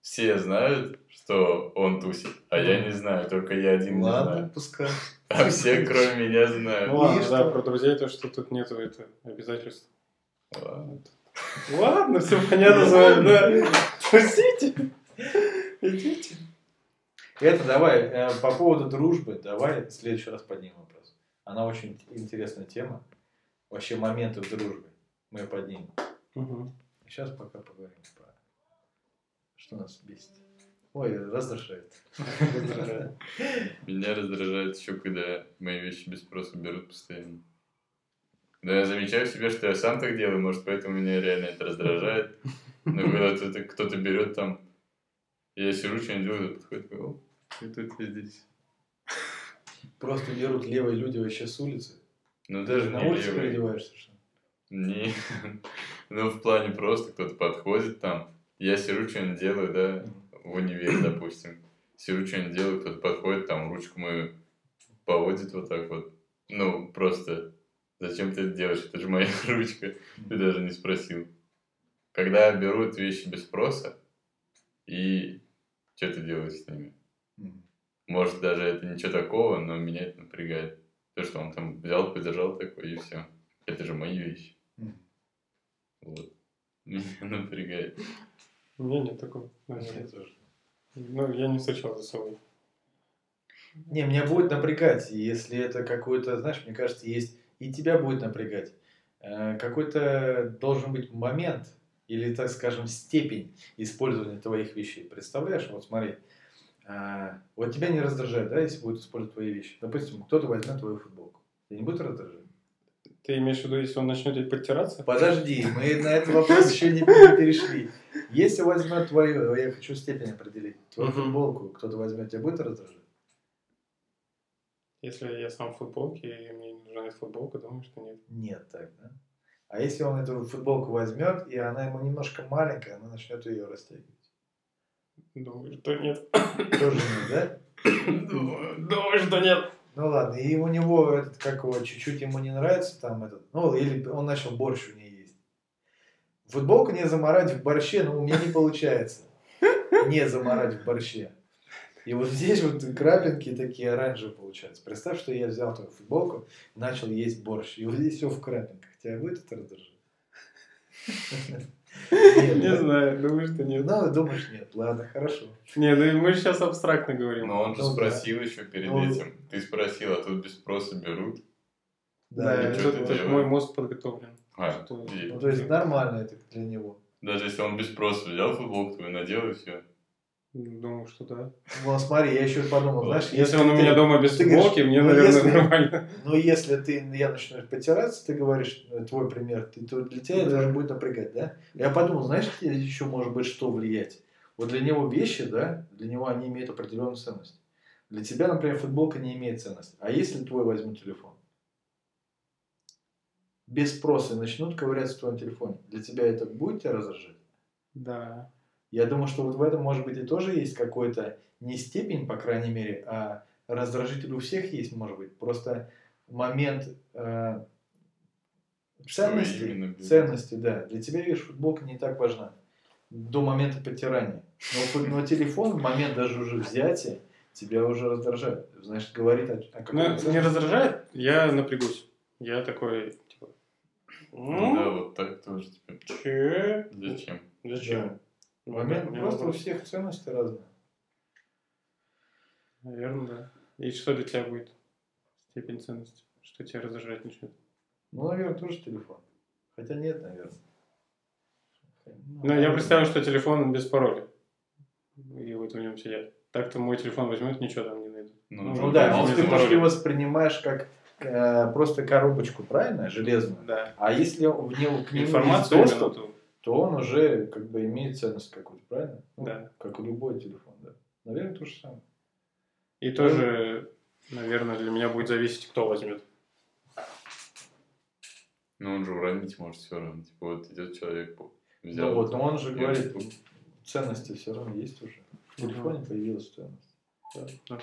все знают, что он тусит, а я не знаю, только я один не Ладно, знаю. пускай. А все, кроме меня, знают. Ну ладно, да, про друзей то, что тут нету это обязательств. Ладно. Ладно, все понятно с вами, да. Тусите. Идите. Это давай, э, по поводу дружбы, давай в следующий раз поднимем вопрос. Она очень интересная тема. Вообще моменты в дружбе. Мы ее поднимем. Мгм. Сейчас пока поговорим про что нас бесит. Ой, раздражает. Меня раздражает еще, когда мои вещи без спроса берут постоянно. Да, я замечаю в себе, что я сам так делаю, может, поэтому меня реально это раздражает. Но когда кто-то, берет там, я сижу, что-нибудь делаю, подходит, о, и тут я здесь. Просто берут левые люди вообще с улицы. Ну, Ты даже же на не улице левый. переодеваешься, что? Не. *laughs* Ну, в плане просто кто-то подходит там, я сижу, что-нибудь делаю, да, в универе, допустим. Сижу, что-нибудь делаю, кто-то подходит, там, ручку мою поводит вот так вот. Ну, просто, зачем ты это делаешь? Это же моя *laughs* ручка. Ты даже не спросил. Когда берут вещи без спроса, и что ты делаешь с ними? Может, даже это ничего такого, но меня это напрягает. То, что он там взял, подержал такой, и все. Это же мои вещи. Вот. *laughs* Меня напрягает. У меня нет такого. Я наверное. тоже. Ну, я не встречал за собой. Не, меня будет напрягать, если это какой-то, знаешь, мне кажется, есть и тебя будет напрягать. Э, Какой-то должен быть момент или, так скажем, степень использования твоих вещей. Представляешь, вот смотри, а, вот тебя не раздражает, да, если будет использовать твои вещи. Допустим, кто-то возьмет твою футболку. Тебя не будет раздражать? Ты имеешь в виду, если он начнет подтираться? Подожди, мы на этот вопрос еще не перешли. Если возьмет твою, я хочу степень определить, твою футболку, кто-то возьмет, тебя будет раздражать? Если я сам в футболке, и мне не нужна футболка, думаю, что нет. Нет, так, да? А если он эту футболку возьмет, и она ему немножко маленькая, она начнет ее растягивать? Думаю, что нет. Тоже нет, да? Думаю, думаю, что нет. Ну ладно, и у него этот, как его, чуть-чуть ему не нравится там этот, ну или он начал борщ у нее. Футболку не заморать в борще, но у меня не получается. Не заморать в борще. И вот здесь вот крапинки такие оранжевые получаются. Представь, что я взял твою футболку, начал есть борщ, и вот здесь все в крапинках. Тебя будет это раздражать? Нет, Не да? знаю, думаю, что нет. Ну, думаешь, нет. Ладно, хорошо. Не, ну мы сейчас абстрактно говорим. Но он же Ну да. спросил еще перед Ну. этим. Ты спросил, а тут без спроса берут. Да, это мой мозг подготовлен. А, Что- и- Ну, то есть нормально это для него. Даже если он без спроса взял футболку твою, надел и все. Думаю, что да. Вот смотри, я еще подумал, знаешь, Если он у ты- меня дома без футболки, мне, ну, наверное, если- нормально. Но если ты, я начну потираться, ты говоришь, э, твой пример, ты, то для тебя это Да. уже будет напрягать, да? Я подумал, знаешь, еще может быть что влиять? Вот для него вещи, да, для него они имеют определенную ценность. Для тебя, например, футболка не имеет ценности. А если твой возьмут телефон? Без спроса начнут ковыряться в твоем телефоне. Для тебя это будет тебя раздражать? Да. Я думаю, что вот в этом, может быть, и тоже есть какой-то не степень, по крайней мере, а раздражитель у всех есть, может быть. Просто момент э, ценности, именно ценности, да. Для тебя, видишь, футболка не так важна до момента потирания. Но, но телефон в момент даже уже взятия тебя уже раздражает. Значит, говорит о, о Ну, не раздражает, я напрягусь. Я такой, Ну да, ну, вот так тоже. Типа, че? зачем? Зачем? Ну, Момент да, просто у всех ценности разные. Наверное, да. И что для тебя будет степень ценности? Что тебя раздражать начнет? Ну, наверное, тоже телефон. Хотя нет, наверное. Ну, я представляю, что телефон без пароля. И вот в нем сидят. Так-то мой телефон возьмут, ничего там не найдут. Ну, Ну, Ну да, да, но без ты его воспринимаешь как э, просто коробочку, правильно, железную. Да. А если в него к есть Информацию именно доступ, ту. то он уже как бы имеет ценность какую-то, правильно? Ну, Да. Как и любой телефон, да. Наверное, то же самое. И тоже, наверное, для меня будет зависеть, кто возьмет. Ну, он же уронить может все равно. Типа, вот идет человек, взял. Ну вот, но он же говорит, вот- ценности все равно есть уже. В телефоне появилась ценность. Да, да.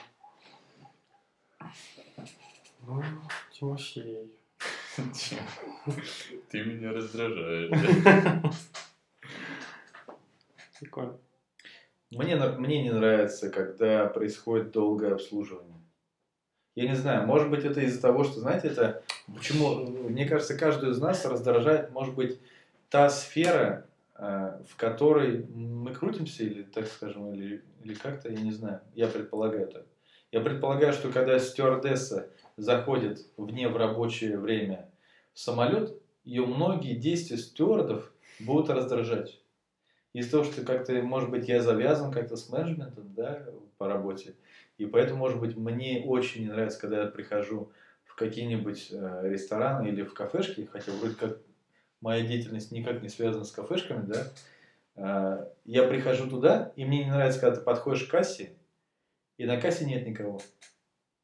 Ну, Тимофей. *laughs* Ты меня раздражаешь. Прикольно. Мне, мне не нравится, когда происходит долгое обслуживание. Я не знаю, может быть, это из-за того, что, знаете, это почему, мне кажется, каждую из нас раздражает, может быть, та сфера, э, в которой мы крутимся, или, так скажем, или, или как-то, я не знаю, я предполагаю так. Я предполагаю, что когда стюардесса заходит вне в рабочее время в самолет, ее многие действия стюардов будут раздражать. Из-за того, что как-то, может быть, я завязан как-то с менеджментом, да, по работе, и поэтому, может быть, мне очень не нравится, когда я прихожу в какие-нибудь э, рестораны или в кафешки, хотя вроде как моя деятельность никак не связана с кафешками, да, Э, я прихожу туда, и мне не нравится, когда ты подходишь к кассе, и на кассе нет никого.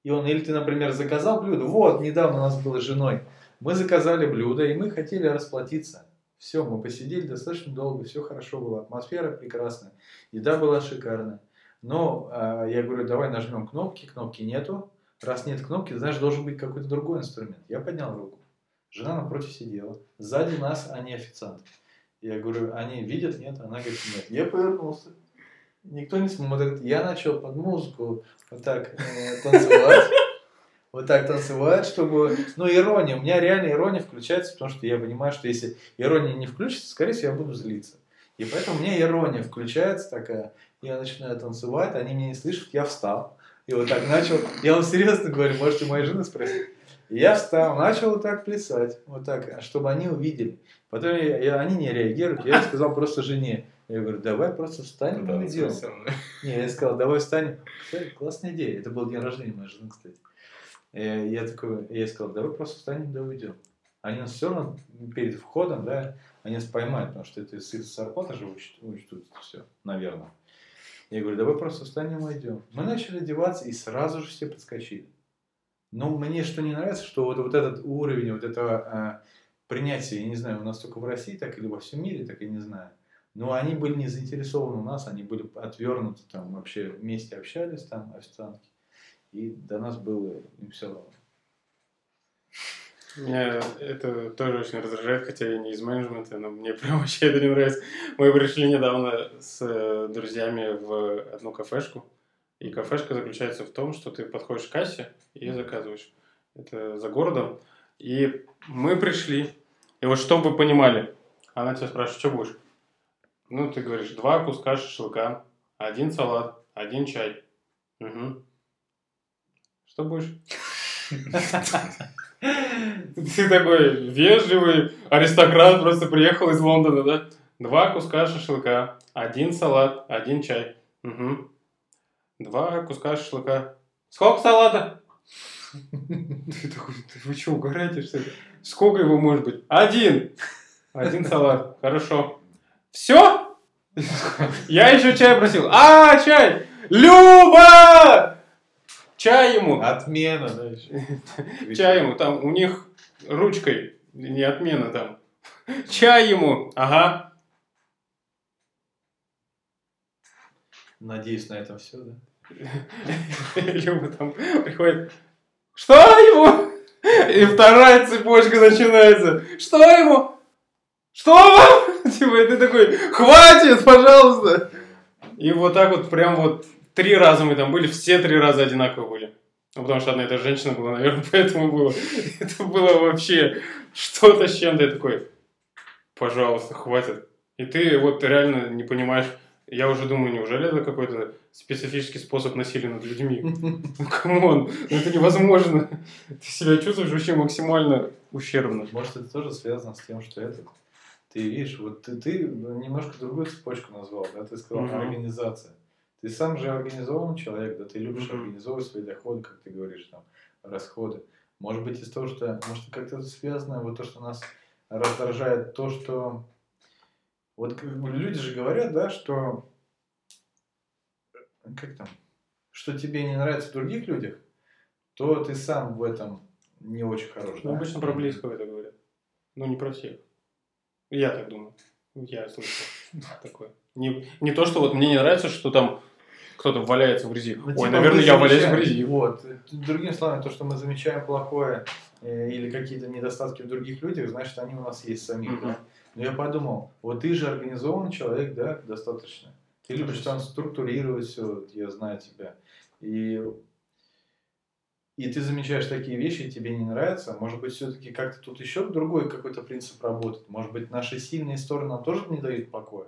И он, или ты, например, заказал блюдо, вот, недавно у нас было с женой, мы заказали блюдо, и мы хотели расплатиться. Все, мы посидели достаточно долго, все хорошо было, атмосфера прекрасная, еда была шикарная. Но а, я говорю, давай нажмем кнопки, кнопки нету. Раз нет кнопки, знаешь, должен быть какой-то другой инструмент. Я поднял руку. Жена напротив сидела. Сзади нас они официанты. Я говорю, они видят, нет? Она говорит, нет. Я повернулся. Никто не смотрит. Я начал под музыку вот так э, танцевать. *laughs* Вот так танцевать, чтобы... Ну, ирония. У меня реально ирония включается, потому что я понимаю, что если ирония не включится, скорее всего, я буду злиться. И поэтому у меня ирония включается такая. Я начинаю танцевать, они меня не слышат, я встал. И вот так начал... Я вам серьезно говорю, можете моей жены спросить. И я встал, начал вот так плясать, вот так, чтобы они увидели. Потом я, я- они не реагируют, я сказал просто жене. Я говорю, давай просто встанем и уйдем. со мной. Не, я сказал, давай встанем. Кстати, классная идея. Это был день рождения моей жены, кстати. Э, Я такой, я сказал, давай просто встанем, да уйдем. Они нас все равно перед входом, да, они нас поймают, потому что это с их зарплаты же учтут, учтут все, наверное. Я говорю, давай просто встанем и уйдем. Мы начали одеваться, и сразу же все подскочили. Но мне что не нравится, что вот, вот этот уровень вот этого а, принятия, я не знаю, у нас только в России так или во всем мире, так я не знаю. Но они были не заинтересованы у нас, они были отвернуты, там вообще вместе общались, там официантки. И до нас было им все равно. Меня это тоже очень раздражает, хотя я не из менеджмента, но мне *laughs* прям вообще это не нравится. Мы пришли недавно с э, друзьями в одну кафешку, и кафешка заключается в том, что ты подходишь к кассе и заказываешь. Это за городом. И мы пришли, и вот чтобы вы понимали, она тебя спрашивает, что будешь? Ну, ты говоришь, два куска шашлыка, один салат, один чай. Мгм. Что будешь? Ты такой вежливый аристократ, просто приехал из Лондона, да? Два куска шашлыка, один салат, один чай. Угу. Два куска шашлыка. Сколько салата? Ты такой, «Да вы что, угораете, что ли? Сколько его может быть? Один. Один салат. Хорошо. Все? Я еще чай просил. А, чай! Люба! Чай ему. Отмена, да, еще. *laughs* Чай ему. Там у них ручкой. Не отмена там. Чай ему. Ага. Надеюсь, на этом все, да? *laughs* Люба там приходит. Что ему? И вторая цепочка начинается. Что ему? Что? *laughs* Типа, и ты такой, хватит, пожалуйста. И вот так вот, прям вот три раза мы там были, все три раза одинаково были. Ну, потому что одна и та же женщина была, наверное, *laughs* поэтому было. Это было вообще что-то с чем-то. Я такой, пожалуйста, хватит. И ты вот реально не понимаешь, я уже думаю, неужели это какой-то специфический способ насилия над людьми? Ну, come on, ну, это невозможно. Ты себя чувствуешь вообще максимально ущербно. Может, это тоже связано с тем, что этот... Ты видишь, вот ты, ты немножко другую цепочку назвал, да? Ты сказал Мгм. организация. Ты сам же организованный человек, да? Ты любишь Мгм. организовывать свои доходы, как ты говоришь, там, расходы. Может быть, из того, что... Может, как-то связано, вот то, что нас раздражает, то, что... Вот как бы люди же говорят, да, что... Как там? Что тебе не нравится в других людях, то ты сам в этом не очень хорош. Ну, да? обычно про близкого это говорят. Ну, не про всех. Я так думаю. Я слышал такое. Не, не то, что вот мне не нравится, что там кто-то валяется в грязи. Ну, Ой, типа, наверное, я валяюсь в грязи. Вот. Другими словами, то, что мы замечаем плохое э, или какие-то недостатки в других людях, значит, они у нас есть самих. Да. Но я подумал, вот ты же организованный человек, да, достаточно. Ты любишь там структурировать все, я знаю тебя. И, и ты замечаешь такие вещи, тебе не нравятся. Может быть, все-таки как-то тут еще другой какой-то принцип работает. Может быть, наши сильные стороны нам тоже не дают покоя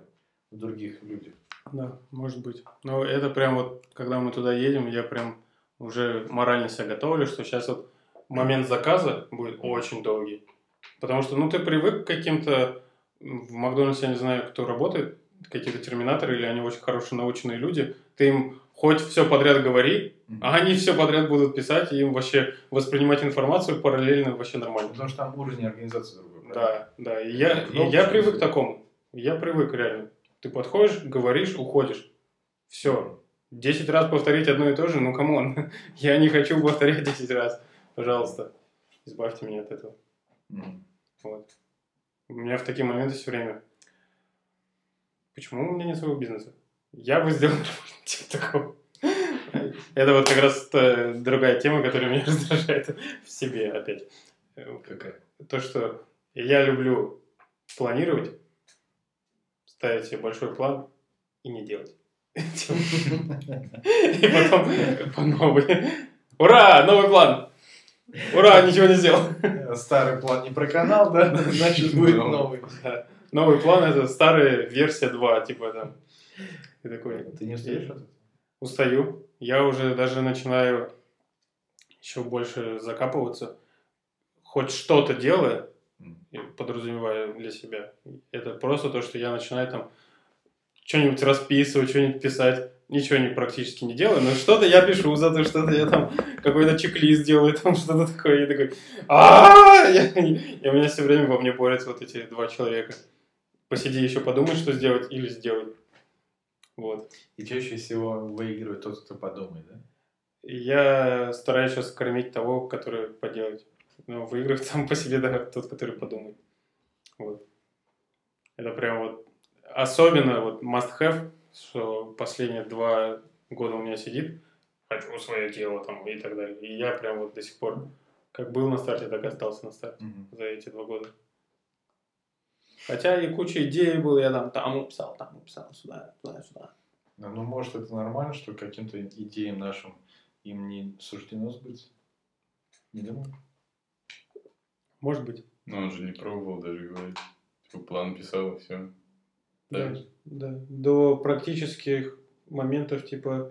в других людях. Да, может быть. Но это прям вот, когда мы туда едем, я прям уже морально себя готовлю, что сейчас вот момент заказа будет очень долгий. Потому что, ну, ты привык к каким-то... В Макдональдсе, я не знаю, кто работает, какие-то терминаторы или они очень хорошие научные люди. Ты им хоть все подряд говори, а они все подряд будут писать, и им вообще воспринимать информацию параллельно вообще нормально. Потому что там уровень организации другой. Да, да. И я, и я в привык к такому. Я привык реально. Ты подходишь, говоришь, уходишь. Все. Десять раз повторить одно и то же, ну come on. *laughs* Я не хочу повторять 10 раз. Пожалуйста, избавьте меня от этого. Мгм. Вот. У меня в такие моменты все время. Почему у меня нет своего бизнеса? Я бы сделал *laughs* типа такого. Это вот как раз та другая тема, которая меня *laughs* раздражает в себе опять. Какая? То, что я люблю планировать, ставить себе большой план и не делать. И потом по новой. Ура! Новый план! Ура! Ничего не сделал. Старый план не проканал, да? Значит, будет Ну. новый. Новый план это старая версия 2, типа там. И такой, Ты не устаешь от этого? устаю. Я уже даже начинаю еще больше закапываться. Хоть что-то делая, подразумеваю для себя. Это просто то, что я начинаю там что-нибудь расписывать, что-нибудь писать. Ничего не практически не делаю, но что-то я пишу, зато что-то я там какой-то чек-лист делаю, там что-то такое. И такой, а И у меня все время во мне борются вот эти два человека. Посиди еще подумай, что сделать, или сделай. Вот. И чаще всего выигрывает тот, кто подумает, да? Я стараюсь сейчас кормить того, который поделать. Но выигрывает сам по себе да, тот, который подумает. Вот. Это прям вот особенно вот must have, что последние два года у меня сидит, хочу свое дело там и так далее. И я прям вот до сих пор как был на старте, так и остался на старте за эти два года. Хотя и куча идей было, я там там уписал, там уписал, сюда, туда, сюда. Ну, ну, может, это нормально, что каким-то идеям нашим им не суждено сбыться? Не думаю. Может быть. Но он же не пробовал даже говорить. Типа план писал, и все. Да, да. До практических моментов, типа,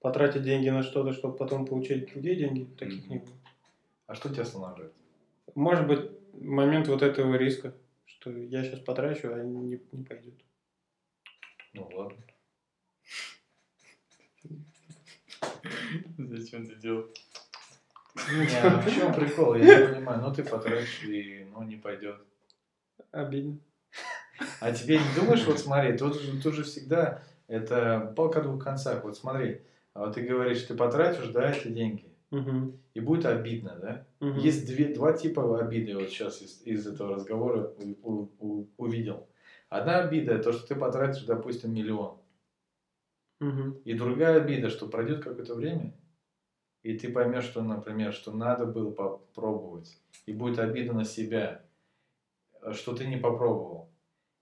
потратить деньги на что-то, чтобы потом получить другие деньги, таких Мгм. не было. А что тебя останавливает? Может быть, момент вот этого риска, что я сейчас потрачу, а не, не пойдет. Ну ладно. *laughs* Зачем ты делал? Не, а в чем прикол? Я не понимаю. Ну ты потратишь и ну не пойдет. Обидно. А тебе не думаешь, вот смотри, тут же, тут же всегда это палка двух концах. Вот смотри, а вот ты говоришь, ты потратишь, да, эти деньги, Мгм. и будет обидно, да? Мгм. Есть две, два типа обиды, вот сейчас из, из этого разговора у- у- увидел. Одна обида, то, что ты потратишь, допустим, миллион. Мгм. И другая обида, что пройдет какое-то время, и ты поймешь, что, например, что надо было попробовать. И будет обида на себя, э, что ты не попробовал.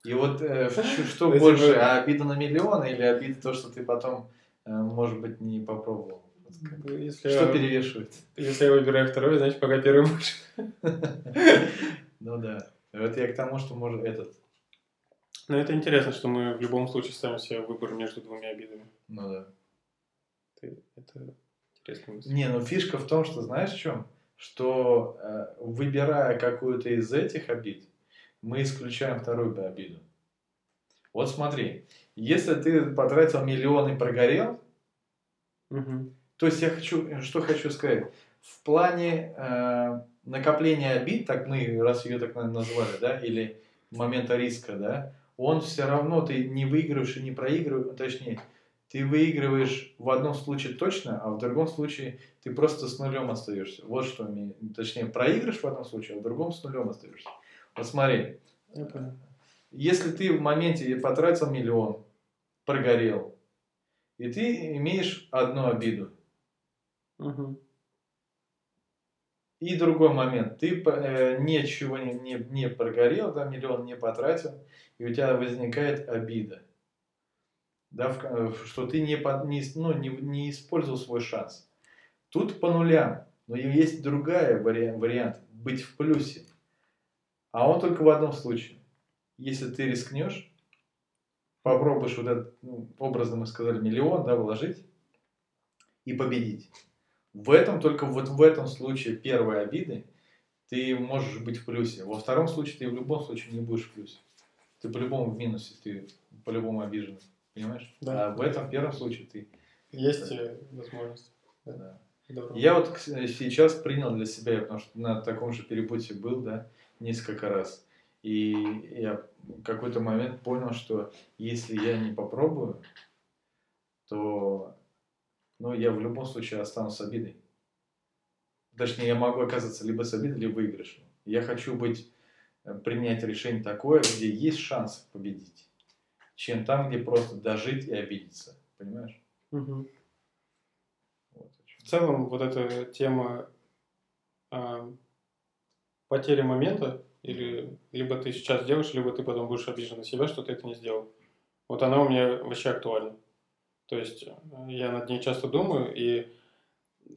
И вот э, *laughs* что То есть больше, а обида на миллион или обида то, что ты потом, э, может быть, не попробовал? Как- Если, Что я, перевешивает? если я выбираю второй, значит, пока первый больше. *laughs* Ну да. Вот я к тому, что может этот. Но это интересно, что мы в любом случае ставим себе выбор между двумя обидами. Ну да. Это, мысль. Не, ну фишка в том, что знаешь в чем? Что э, выбирая какую-то из этих обид, мы исключаем вторую обиду. Вот смотри, если ты потратил миллион и прогорел, Мгм. То есть я хочу, что хочу сказать, в плане э, накопления обид, так мы, раз ее так наверное, назвали, да, или момента риска, да, он все равно, ты не выигрываешь и не проигрываешь, точнее, ты выигрываешь в одном случае точно, а в другом случае ты просто с нулем остаешься. Вот что, ми- точнее, проигрыш в одном случае, а в другом с нулем остаешься. Вот смотри, если ты в моменте потратил миллион, прогорел, и ты имеешь одну обиду, Мгм. И другой момент. Ты э, ничего не, не, не прогорел, да, миллион не потратил, и у тебя возникает обида. Да, в, э, что ты не, под- не, ну, не, не использовал свой шанс. Тут по нулям. Но есть другая вари- вариант. Быть в плюсе. А он только в одном случае. Если ты рискнешь, попробуешь вот этот, ну, образно мы сказали, миллион, да, вложить и победить. В этом, только вот в этом случае первой обиды ты можешь быть в плюсе. Во втором случае ты в любом случае не будешь в плюсе. Ты по-любому в минусе, ты по-любому обижен. Понимаешь? Да. А в этом первом случае ты. Есть э, возможность. Да. Здорово. Я вот сейчас принял для себя, потому что на таком же перепуте был, да, несколько раз. И я в какой-то момент понял, что если я не попробую, то ну, я в любом случае останусь с обидой. Точнее, я могу оказаться либо с обидой, либо выигрышем. Я хочу быть, э, принять решение такое, где есть шанс победить, чем там, где просто дожить и обидеться. Понимаешь? Мгм. Вот. В целом, вот эта тема а, потери момента, или либо ты сейчас делаешь, либо ты потом будешь обижен на себя, что ты это не сделал. Вот она у меня вообще актуальна. То есть э, я над ней часто думаю и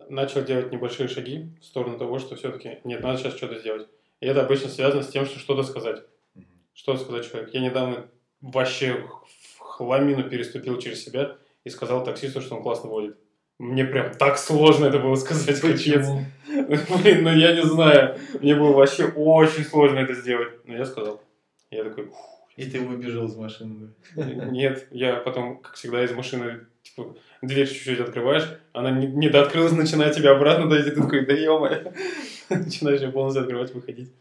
начал делать небольшие шаги в сторону того, что все-таки нет, надо сейчас что-то сделать. И это обычно связано с тем, что что-то сказать. Мгм. Что сказать человеку? Я недавно вообще в хламину переступил через себя и сказал таксисту, что он классно водит. Мне прям так сложно это было сказать, капец. Блин, ну я не знаю. Мне было вообще очень сложно это сделать. Но я сказал. Я такой, «Фу». И ты выбежал из машины. да? нет. Я потом, как всегда, из машины, типа, дверь чуть-чуть открываешь, она не, не дооткрылась, начинает тебя обратно дойти, ты такой, да ё Начинаешь ее полностью открывать, выходить.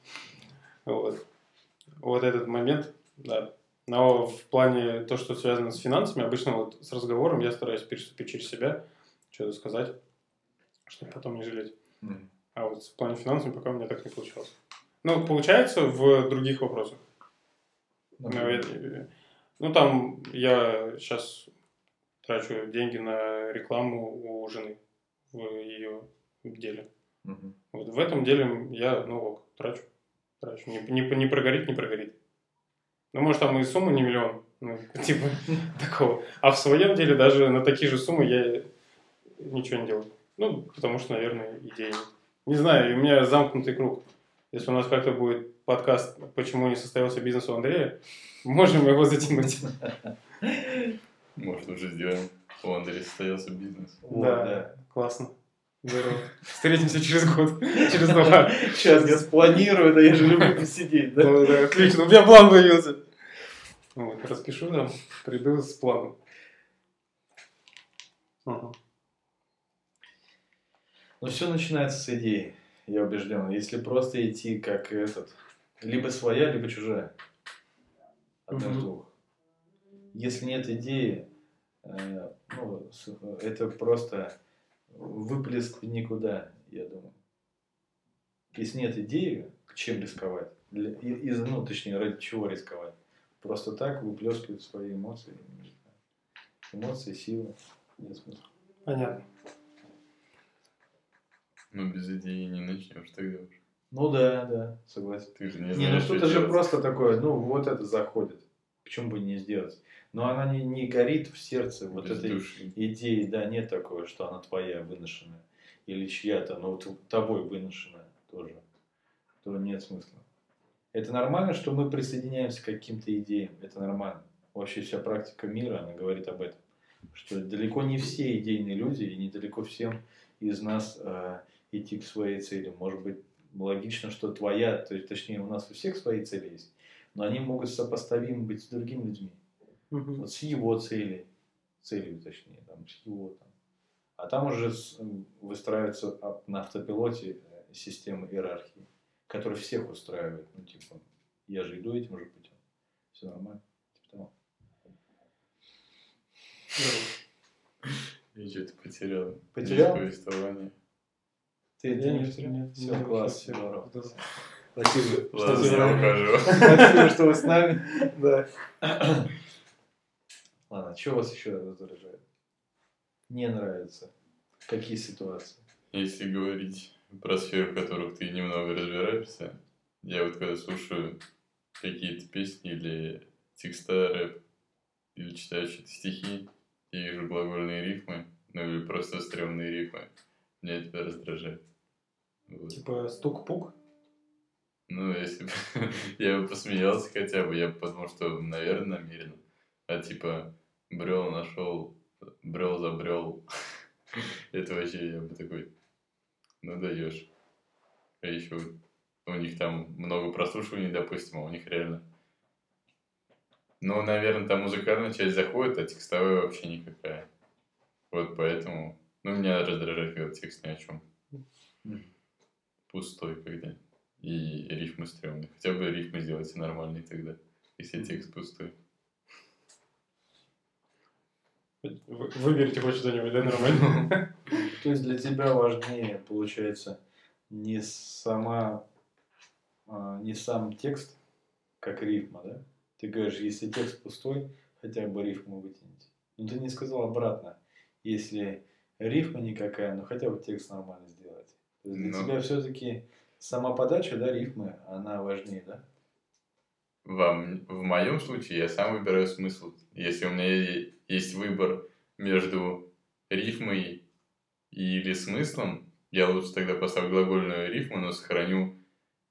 Вот. Вот этот момент, да. Но в плане то, что связано с финансами, обычно вот с разговором я стараюсь переступить через себя, что-то сказать, чтобы потом не жалеть. А вот в плане финансов пока у меня так не получалось. Ну, получается в других вопросах. Ну, э, ну, там я сейчас трачу деньги на рекламу у жены в ее деле. Мгм. Вот в этом деле я, ну, ок, трачу. Трачу. Не, не, не прогорит, не прогорит. Ну, может, там и сумма не миллион. Ну, *laughs* типа *laughs* такого. А в своем деле даже на такие же суммы я ничего не делаю. Ну, потому что, наверное, идеи нет. Не знаю, у меня замкнутый круг. Если у нас как-то будет подкаст «Почему не состоялся бизнес у Андрея», можем его затянуть. *laughs* Может, уже сделаем. У Андрея состоялся бизнес. Да. да. Классно. Здорово. Встретимся через год. *laughs* Через два. Сейчас я спланирую, да я же люблю посидеть, да? Да, да, отлично. У меня план появился. Вот, распишу нам, приду с планом. Ага. Но все начинается с идеи, я убежден. Если просто идти как этот, либо своя, либо чужая. Одно из двух. Если нет идеи, э, ну, это просто выплеск в никуда, я думаю. Если нет идеи, чем рисковать? Для, из, ну, точнее, ради чего рисковать? Просто так выплескивают свои эмоции. Эмоции, силы. Нет смысла. Понятно. Ну, без идеи не начнешь тогда уже. Ну да, да, согласен. Ты же не Не, ну знаешь, что что-то же делать. просто такое, ну вот это заходит. Почему бы не сделать? Но она не, не горит в сердце вот Без этой души. идеи, да, нет такого, что она твоя выношенная. Или чья-то, но вот тобой выношенная тоже. То нет смысла. Это нормально, что мы присоединяемся к каким-то идеям. Это нормально. Вообще вся практика мира, она говорит об этом. Что далеко не все идейные люди, и недалеко всем из нас э, идти к своей цели. Может быть, логично, что твоя, то есть, точнее, у нас у всех свои цели есть, но они могут сопоставимы быть с другими людьми. Мгм. Вот с его целью, целью, точнее, там, с его там. А там уже выстраивается на автопилоте э, система иерархии, которая всех устраивает. Ну, типа, я же иду этим же путем. Все нормально. Типа того. Здорово. Я что-то потерял. Потерял? Нить повествования. Ты, Я не нет, Все, не, класс, вообще, здорово. Спасибо, Ладно, что, я вы- ухожу. Спасибо, что вы с нами. *laughs* Да. *coughs* Ладно, что вас еще раздражает? Не нравится. Какие ситуации? Если говорить про сферы, в которых ты немного разбираешься, я вот когда слушаю какие-то песни или текста рэп, или читаю что-то стихи, и вижу глагольные рифмы, ну или просто стрёмные рифмы, меня это раздражает. Вот. Типа стук-пук. Ну, если бы *laughs* я бы посмеялся хотя бы, я бы подумал, что, наверное, намеренно. А типа, брел нашел, брел забрел. *laughs* Это вообще я бы такой, ну даешь. А еще у них там много прослушиваний, допустим, а у них реально. Ну, наверное, там музыкальная часть заходит, а текстовая вообще никакая. Вот поэтому, ну, меня раздражает, когда текст ни о чем. Пустой когда. И рифмы стрёмные. Хотя бы рифмы сделайте нормальные тогда, если текст пустой. Вы- Выберите хоть что-нибудь, да, нормально? *laughs* То есть для тебя важнее, получается, не сама, а, не сам текст, как рифма, да? Ты говоришь, если текст пустой, хотя бы рифму вытяните. Но ты не сказал обратно. Если рифма никакая, но хотя бы текст нормально сделать. Для Ну. тебя все-таки сама подача, да, рифмы, она важнее, да? Вам, в моем случае я сам выбираю смысл. Если у меня есть выбор между рифмой или смыслом, я лучше тогда поставлю глагольную рифму, но сохраню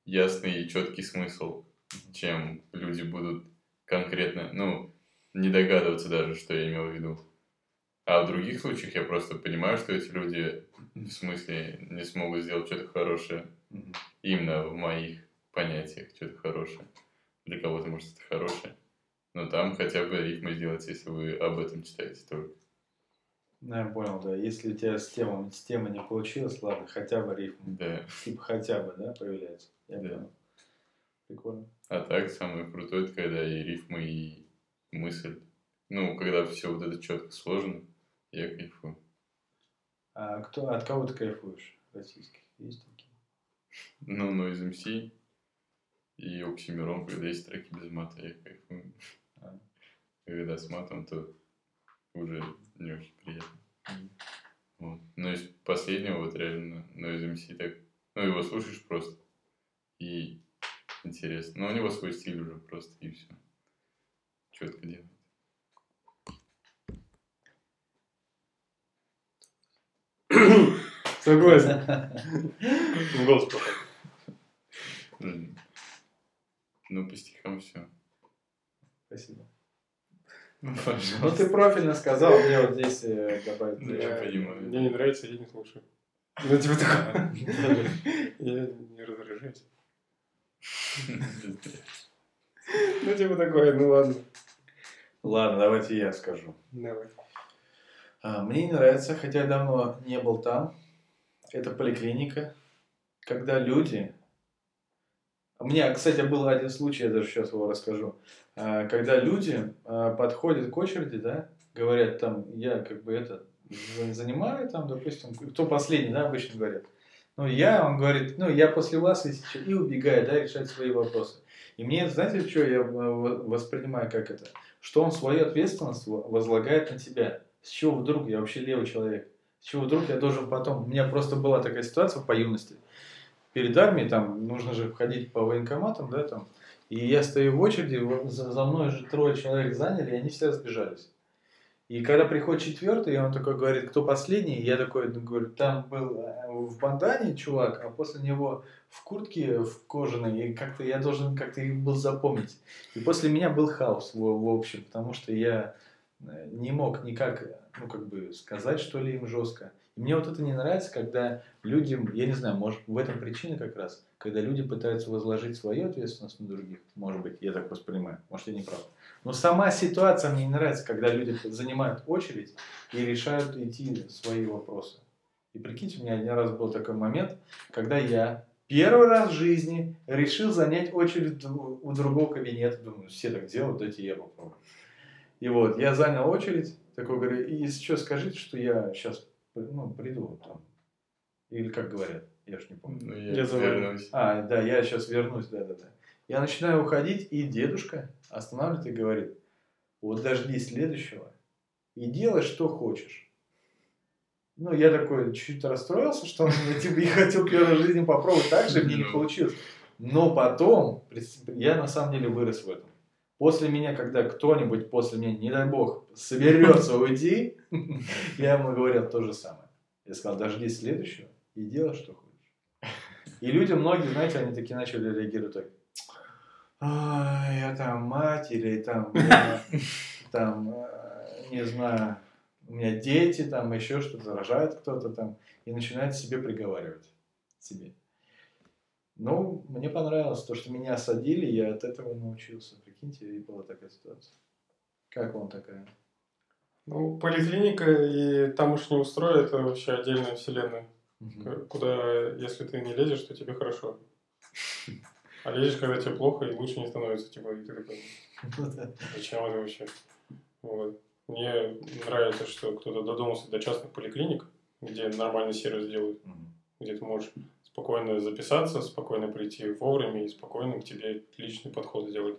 ясный и четкий смысл, чем люди будут конкретно, ну, не догадываться даже, что я имел в виду. А в других случаях я просто понимаю, что эти люди в смысле не смогут сделать что-то хорошее именно в моих понятиях что-то хорошее. Для кого-то, может, это хорошее. Но там хотя бы рифмы сделать, если вы об этом читаете только. Ну, я понял, да. Если у тебя с темой, с темой не получилось, ладно, хотя бы рифма. Да. Типа хотя бы, да, появляется. Я Да. понял. Прикольно. А так самое крутое, это когда и рифмы, и мысль. Ну, когда все вот это четко сложено, я кайфую. А кто, от кого ты кайфуешь? Российских? Есть такие? Ну, но из МС и Оксимирон, когда есть треки без мата, я кайфую. А. Когда с матом, то уже не очень приятно. Вот. Но из последнего, вот реально, но из МС так, ну, его слушаешь просто, и интересно. Но у него свой стиль уже просто, и все. Четко делает. Согласен. *laughs* М. Ну, по стихам все. Спасибо. Ну, Ну, пожалуйста. ты профильно сказал, мне вот здесь э, добавить. Ну, я понимаю. Мне не нравится, я не слушаю. Ну, типа такое. Я не раздражаюсь. Ну, типа такое, ну ладно. Ладно, давайте я скажу. Давай. А, Мне не нравится, хотя я давно не был там. Это поликлиника, когда люди... У меня, кстати, был один случай, я даже сейчас его расскажу. А, Когда люди а, подходят к очереди, да, говорят там, я как бы это занимаю, там, допустим, кто последний, да, обычно говорят. Ну, я, он говорит, ну, я после вас, чё, и убегает, да, решать свои вопросы. И мне, знаете, что я э, воспринимаю как это? Что он свою ответственность во- возлагает на тебя. С чего вдруг я вообще левый человек? Чего вдруг я должен потом... У меня просто была такая ситуация по юности. Перед армией там нужно же ходить по военкоматам, да, там. И я стою в очереди, за, за мной же трое человек заняли, и они все разбежались. И когда приходит четвертый, и он такой говорит, кто последний, и я такой ну, говорю, там был э, в бандане чувак, а после него в куртке в кожаной, и как-то я должен как-то их был запомнить. И после меня был хаос в, в общем, потому что я не мог никак, ну, как бы сказать, что ли, им жестко. И мне вот это не нравится, когда людям, я не знаю, может, в этом причина как раз, когда люди пытаются возложить свою ответственность на других, может быть, я так воспринимаю, может, я не прав. Но сама ситуация мне не нравится, когда люди занимают очередь и решают идти свои вопросы. И прикиньте, у меня один раз был такой момент, когда я первый раз в жизни решил занять очередь у другого кабинета. Думаю, все так делают, дайте я попробую. И вот, я занял очередь, такой говорю, и если что, скажите, что я сейчас ну, приду там. Или как говорят, я ж не помню. Ну, я, Я вернусь. А, да, я сейчас вернусь, да-да-да. Я начинаю уходить, и дедушка останавливает и говорит, вот дождись следующего и делай, что хочешь. Ну, я такой чуть-чуть расстроился, что он типа, *laughs* и хотел первый раз в жизни попробовать так же, мне не Ну. получилось. Но потом, я на самом деле вырос в этом. После меня, когда кто-нибудь после меня, не дай бог, соберется уйти, *laughs* я ему говорил то же самое. Я сказал, дождись следующего и делай, что хочешь. И люди, многие, знаете, они такие начали реагировать так. «Ай, я там матери, там, я, *laughs* там, э, не знаю, у меня дети, там еще что-то, рожает кто-то там, и начинает себе приговаривать себе. Ну, мне понравилось то, что меня осадили, я от этого научился. Прикиньте, и была такая ситуация. Как вам такая? Ну, поликлиника и тамошний устрой – это вообще отдельная вселенная. К- Куда, если ты не лезешь, то тебе хорошо. А лезешь, когда тебе плохо, и лучше не становится. Типа, и ты такой, Ну зачем это вообще? Вот. Мне нравится, что кто-то додумался до частных поликлиник, где нормальный сервис делают, Мгм. где ты можешь спокойно записаться, спокойно прийти вовремя и спокойно к тебе личный подход сделать.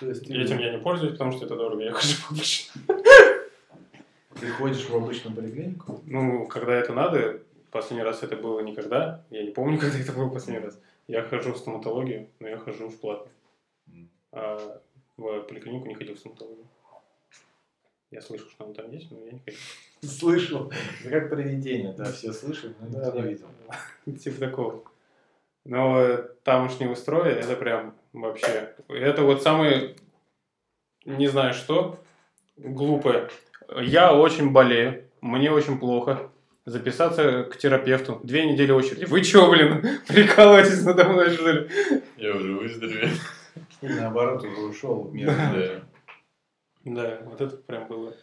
Есть ты, этим я не пользуюсь, потому что это дорого, я хожу в обычную. ты ходишь в обычную поликлинику? Ну, когда это надо, последний раз это было никогда, я не помню, *laughs* когда это было последний раз. Я хожу в стоматологию, но я хожу в платную. А в поликлинику не ходил в стоматологию. Я слышал, что он там есть, но я не ходил. Слышал. Это как привидение, да, все слышали, но никто не видел. *laughs* Типа такого. Но тамошний устрой, это прям вообще... Это вот самый, не знаю что, глупое. Я очень болею, мне очень плохо. Записаться к терапевту. Две недели очереди. Вы чё, блин, *laughs* прикалываетесь надо мной, что ли? Я уже выздоровел. И наоборот, уже ушел в мир. Да. Да, вот это прям было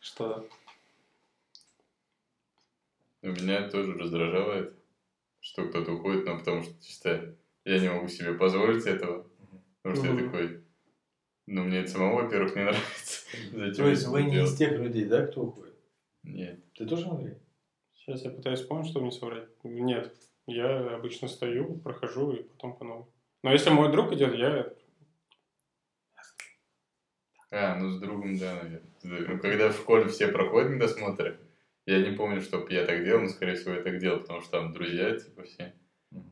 что Ну, Меня тоже раздражало это, что кто-то уходит, но потому что чисто я не могу себе позволить этого. Потому что я Мгм. такой, ну, мне это самому, во-первых, не *laughs* нравится. Зачем То есть вы не делать? из тех людей, да, кто уходит? Нет. Ты тоже, Андрей? Сейчас я пытаюсь вспомнить, чтобы не соврать. Нет, я обычно стою, прохожу и потом по новой. Но если мой друг идет, я... А, ну с другом, да, наверное. Ну, когда в школе все проходят медосмотры, я не помню, чтоб я так делал, но, скорее всего, я так делал, потому что там друзья, типа, все.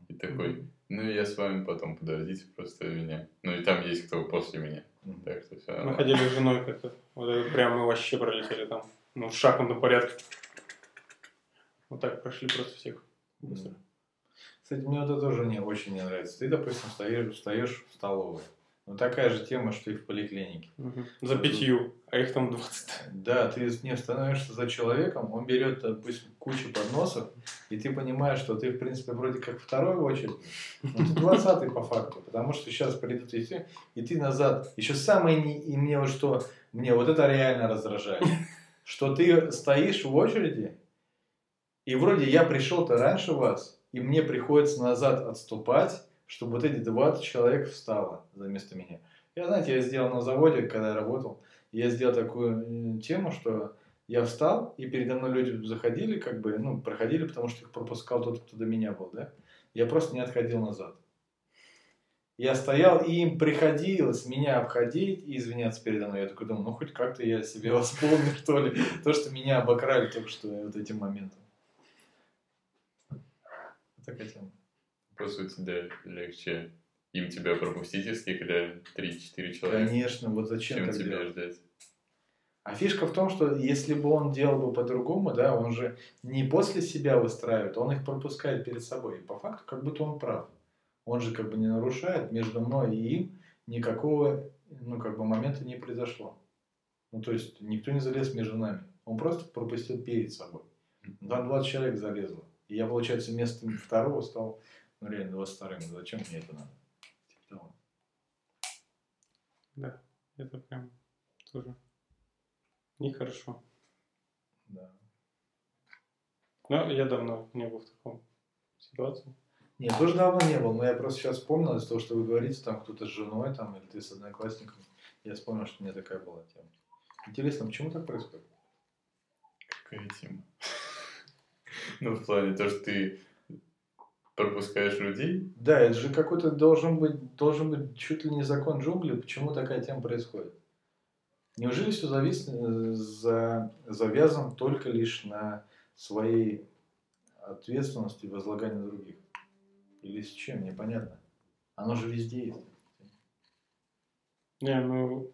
И такой, ну, я с вами потом, подождите просто меня. Ну, и там есть кто после меня. Так что все Мы ходили с женой как-то. Вот это прям мы вообще пролетели там. Ну, в шахматном порядке. Вот так прошли просто всех. Быстро. Кстати, мне вот это тоже не, очень не нравится. Ты, допустим, стоишь, встаешь в столовой. Ну, такая же тема, что и в поликлинике. Мгм. За пятью, а их там 20. Да, ты ним становишься за человеком, он берет, допустим, кучу подносов, и ты понимаешь, что ты, в принципе, вроде как второй в очереди, но ты двадцатый по факту, потому что сейчас придут и все, и ты назад. Еще самое, не, и мне вот что, мне вот это реально раздражает, что ты стоишь в очереди, и вроде я пришел-то раньше вас, и мне приходится назад отступать, чтобы вот эти 20 человек встало за место меня. Я, знаете, я сделал на заводе, когда я работал, я сделал такую э, тему, что я встал, и передо мной люди заходили, как бы, ну, проходили, потому что их пропускал тот, кто до меня был, да. Я просто не отходил назад. Я стоял, и им приходилось меня обходить и извиняться передо мной. Я такой думал, ну, хоть как-то я себе *laughs* восполню, что ли, то, что меня обокрали только что вот этим моментом. Такая тема. По сути, да, легче им тебя пропустить, если их реально 3-4 человека, Конечно, вот зачем чем так тебя делать? ждать. А фишка в том, что если бы он делал бы по-другому, да, он же не после себя выстраивает, он их пропускает перед собой. И по факту, как будто он прав. Он же как бы не нарушает, между мной и им никакого, ну, как бы момента не произошло. Ну, то есть, никто не залез между нами. Он просто пропустил перед собой. Там 20 человек залезло. И я, получается, вместо второго стал, ну, реально, 22 Зачем мне это надо? Типа того. Да, это прям тоже нехорошо. Да. Но я давно не был в таком ситуации. Нет, тоже давно не был, но я просто сейчас вспомнил из того, что вы говорите, там кто-то с женой, там, или ты с одноклассником. Я вспомнил, что у меня такая была тема. Интересно, почему так происходит? Какая тема? *laughs* Ну, в плане то, что ты пропускаешь людей, Да, это же какой-то должен быть, должен быть чуть ли не закон джунглей, почему такая тема происходит. Неужели все завис, за, завязан только лишь на своей ответственности и возлагании на других? Или с чем? Непонятно. Оно же везде есть. Не, ну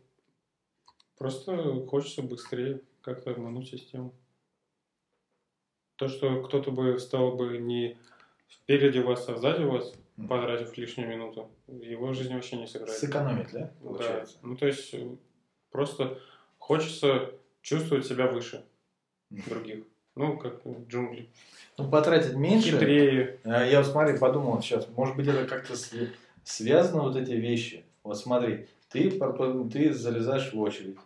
просто хочется быстрее как-то обмануть систему. То, что кто-то бы стал бы не впереди вас, а сзади вас, Мгм. потратив лишнюю минуту, его жизни вообще не сыграет. Сэкономить, да, Да. получается? Ну, то есть, э, просто хочется чувствовать себя выше других. Ну, как джунгли. Ну, потратить меньше. Хитрее. А, Я вот смотри, подумал сейчас, может быть, это как-то св- связано вот эти вещи. Вот смотри, ты, ты залезаешь в очередь.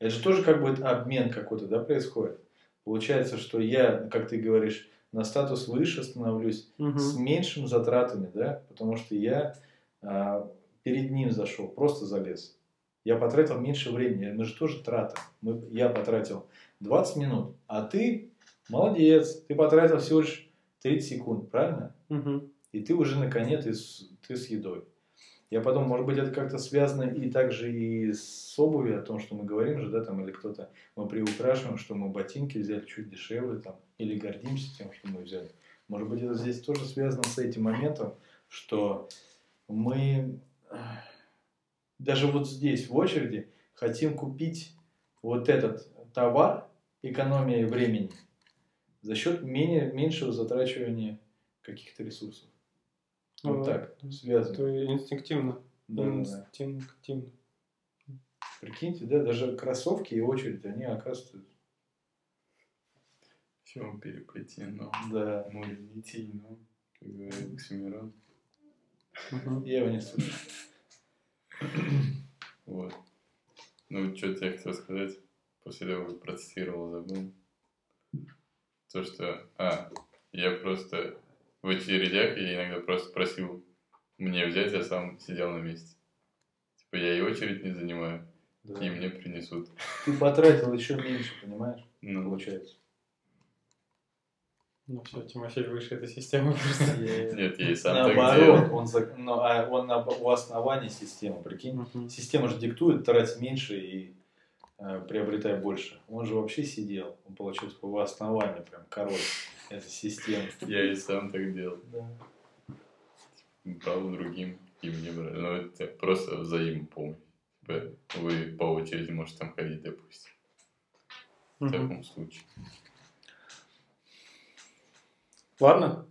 Это же тоже как бы обмен какой-то, да, происходит. Получается, что я, как ты говоришь, на статус выше становлюсь Мгм. с меньшими затратами, да, потому что я а, перед ним зашел, просто залез. Я потратил меньше времени, мы же тоже трата. Мы, я потратил 20 минут, а ты молодец, ты потратил всего лишь 30 секунд, правильно? Мгм. И ты уже на коне, ты с, ты с едой. Я подумал, может быть, это как-то связано и также и с обувью, о том, что мы говорим же, да, там, или кто-то, мы приукрашиваем, что мы ботинки взяли чуть дешевле, там, или гордимся тем, что мы взяли. Может быть, это здесь тоже связано с этим моментом, что мы э, даже вот здесь, в очереди, хотим купить вот этот товар экономии времени за счет менее, меньшего затрачивания каких-то ресурсов. Ну Вот так, связано. Это инстинктивно. Да, инстинктивно. Прикиньте, да, даже кроссовки и очередь, они оказываются... все переплетено, Да, море нитейно, как говорит Оксимирон. Я его не слышу. Вот. Ну, что я хотел сказать, после того, как процитировал, забыл. То, что... А, я просто в очередях я иногда просто просил мне взять, я сам сидел на месте. Типа, я и очередь не занимаю, Да. и мне принесут. Ты потратил еще меньше, понимаешь, Ну, получается. Ну все, Тимофей выше этой системы просто. *laughs* нет, я и сам Наоборот, он, за- ну, а он на, у основания системы, прикинь. Мгм. Система же диктует, трать меньше и э, приобретай больше. Он же вообще сидел, он получился по основанию прям король этой системы. Я и сам так делал. Да. Брал другим, и мне брали. Ну, это просто взаимопомощь. Типа, вы по очереди можете там ходить, допустим. В таком случае. Ладно.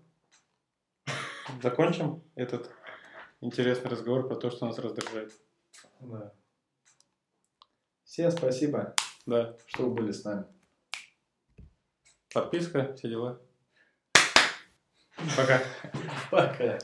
Закончим этот интересный разговор про то, что нас раздражает. Да. Всем спасибо, Да. что вы были с нами. Подписка, все дела. Пока. Пока.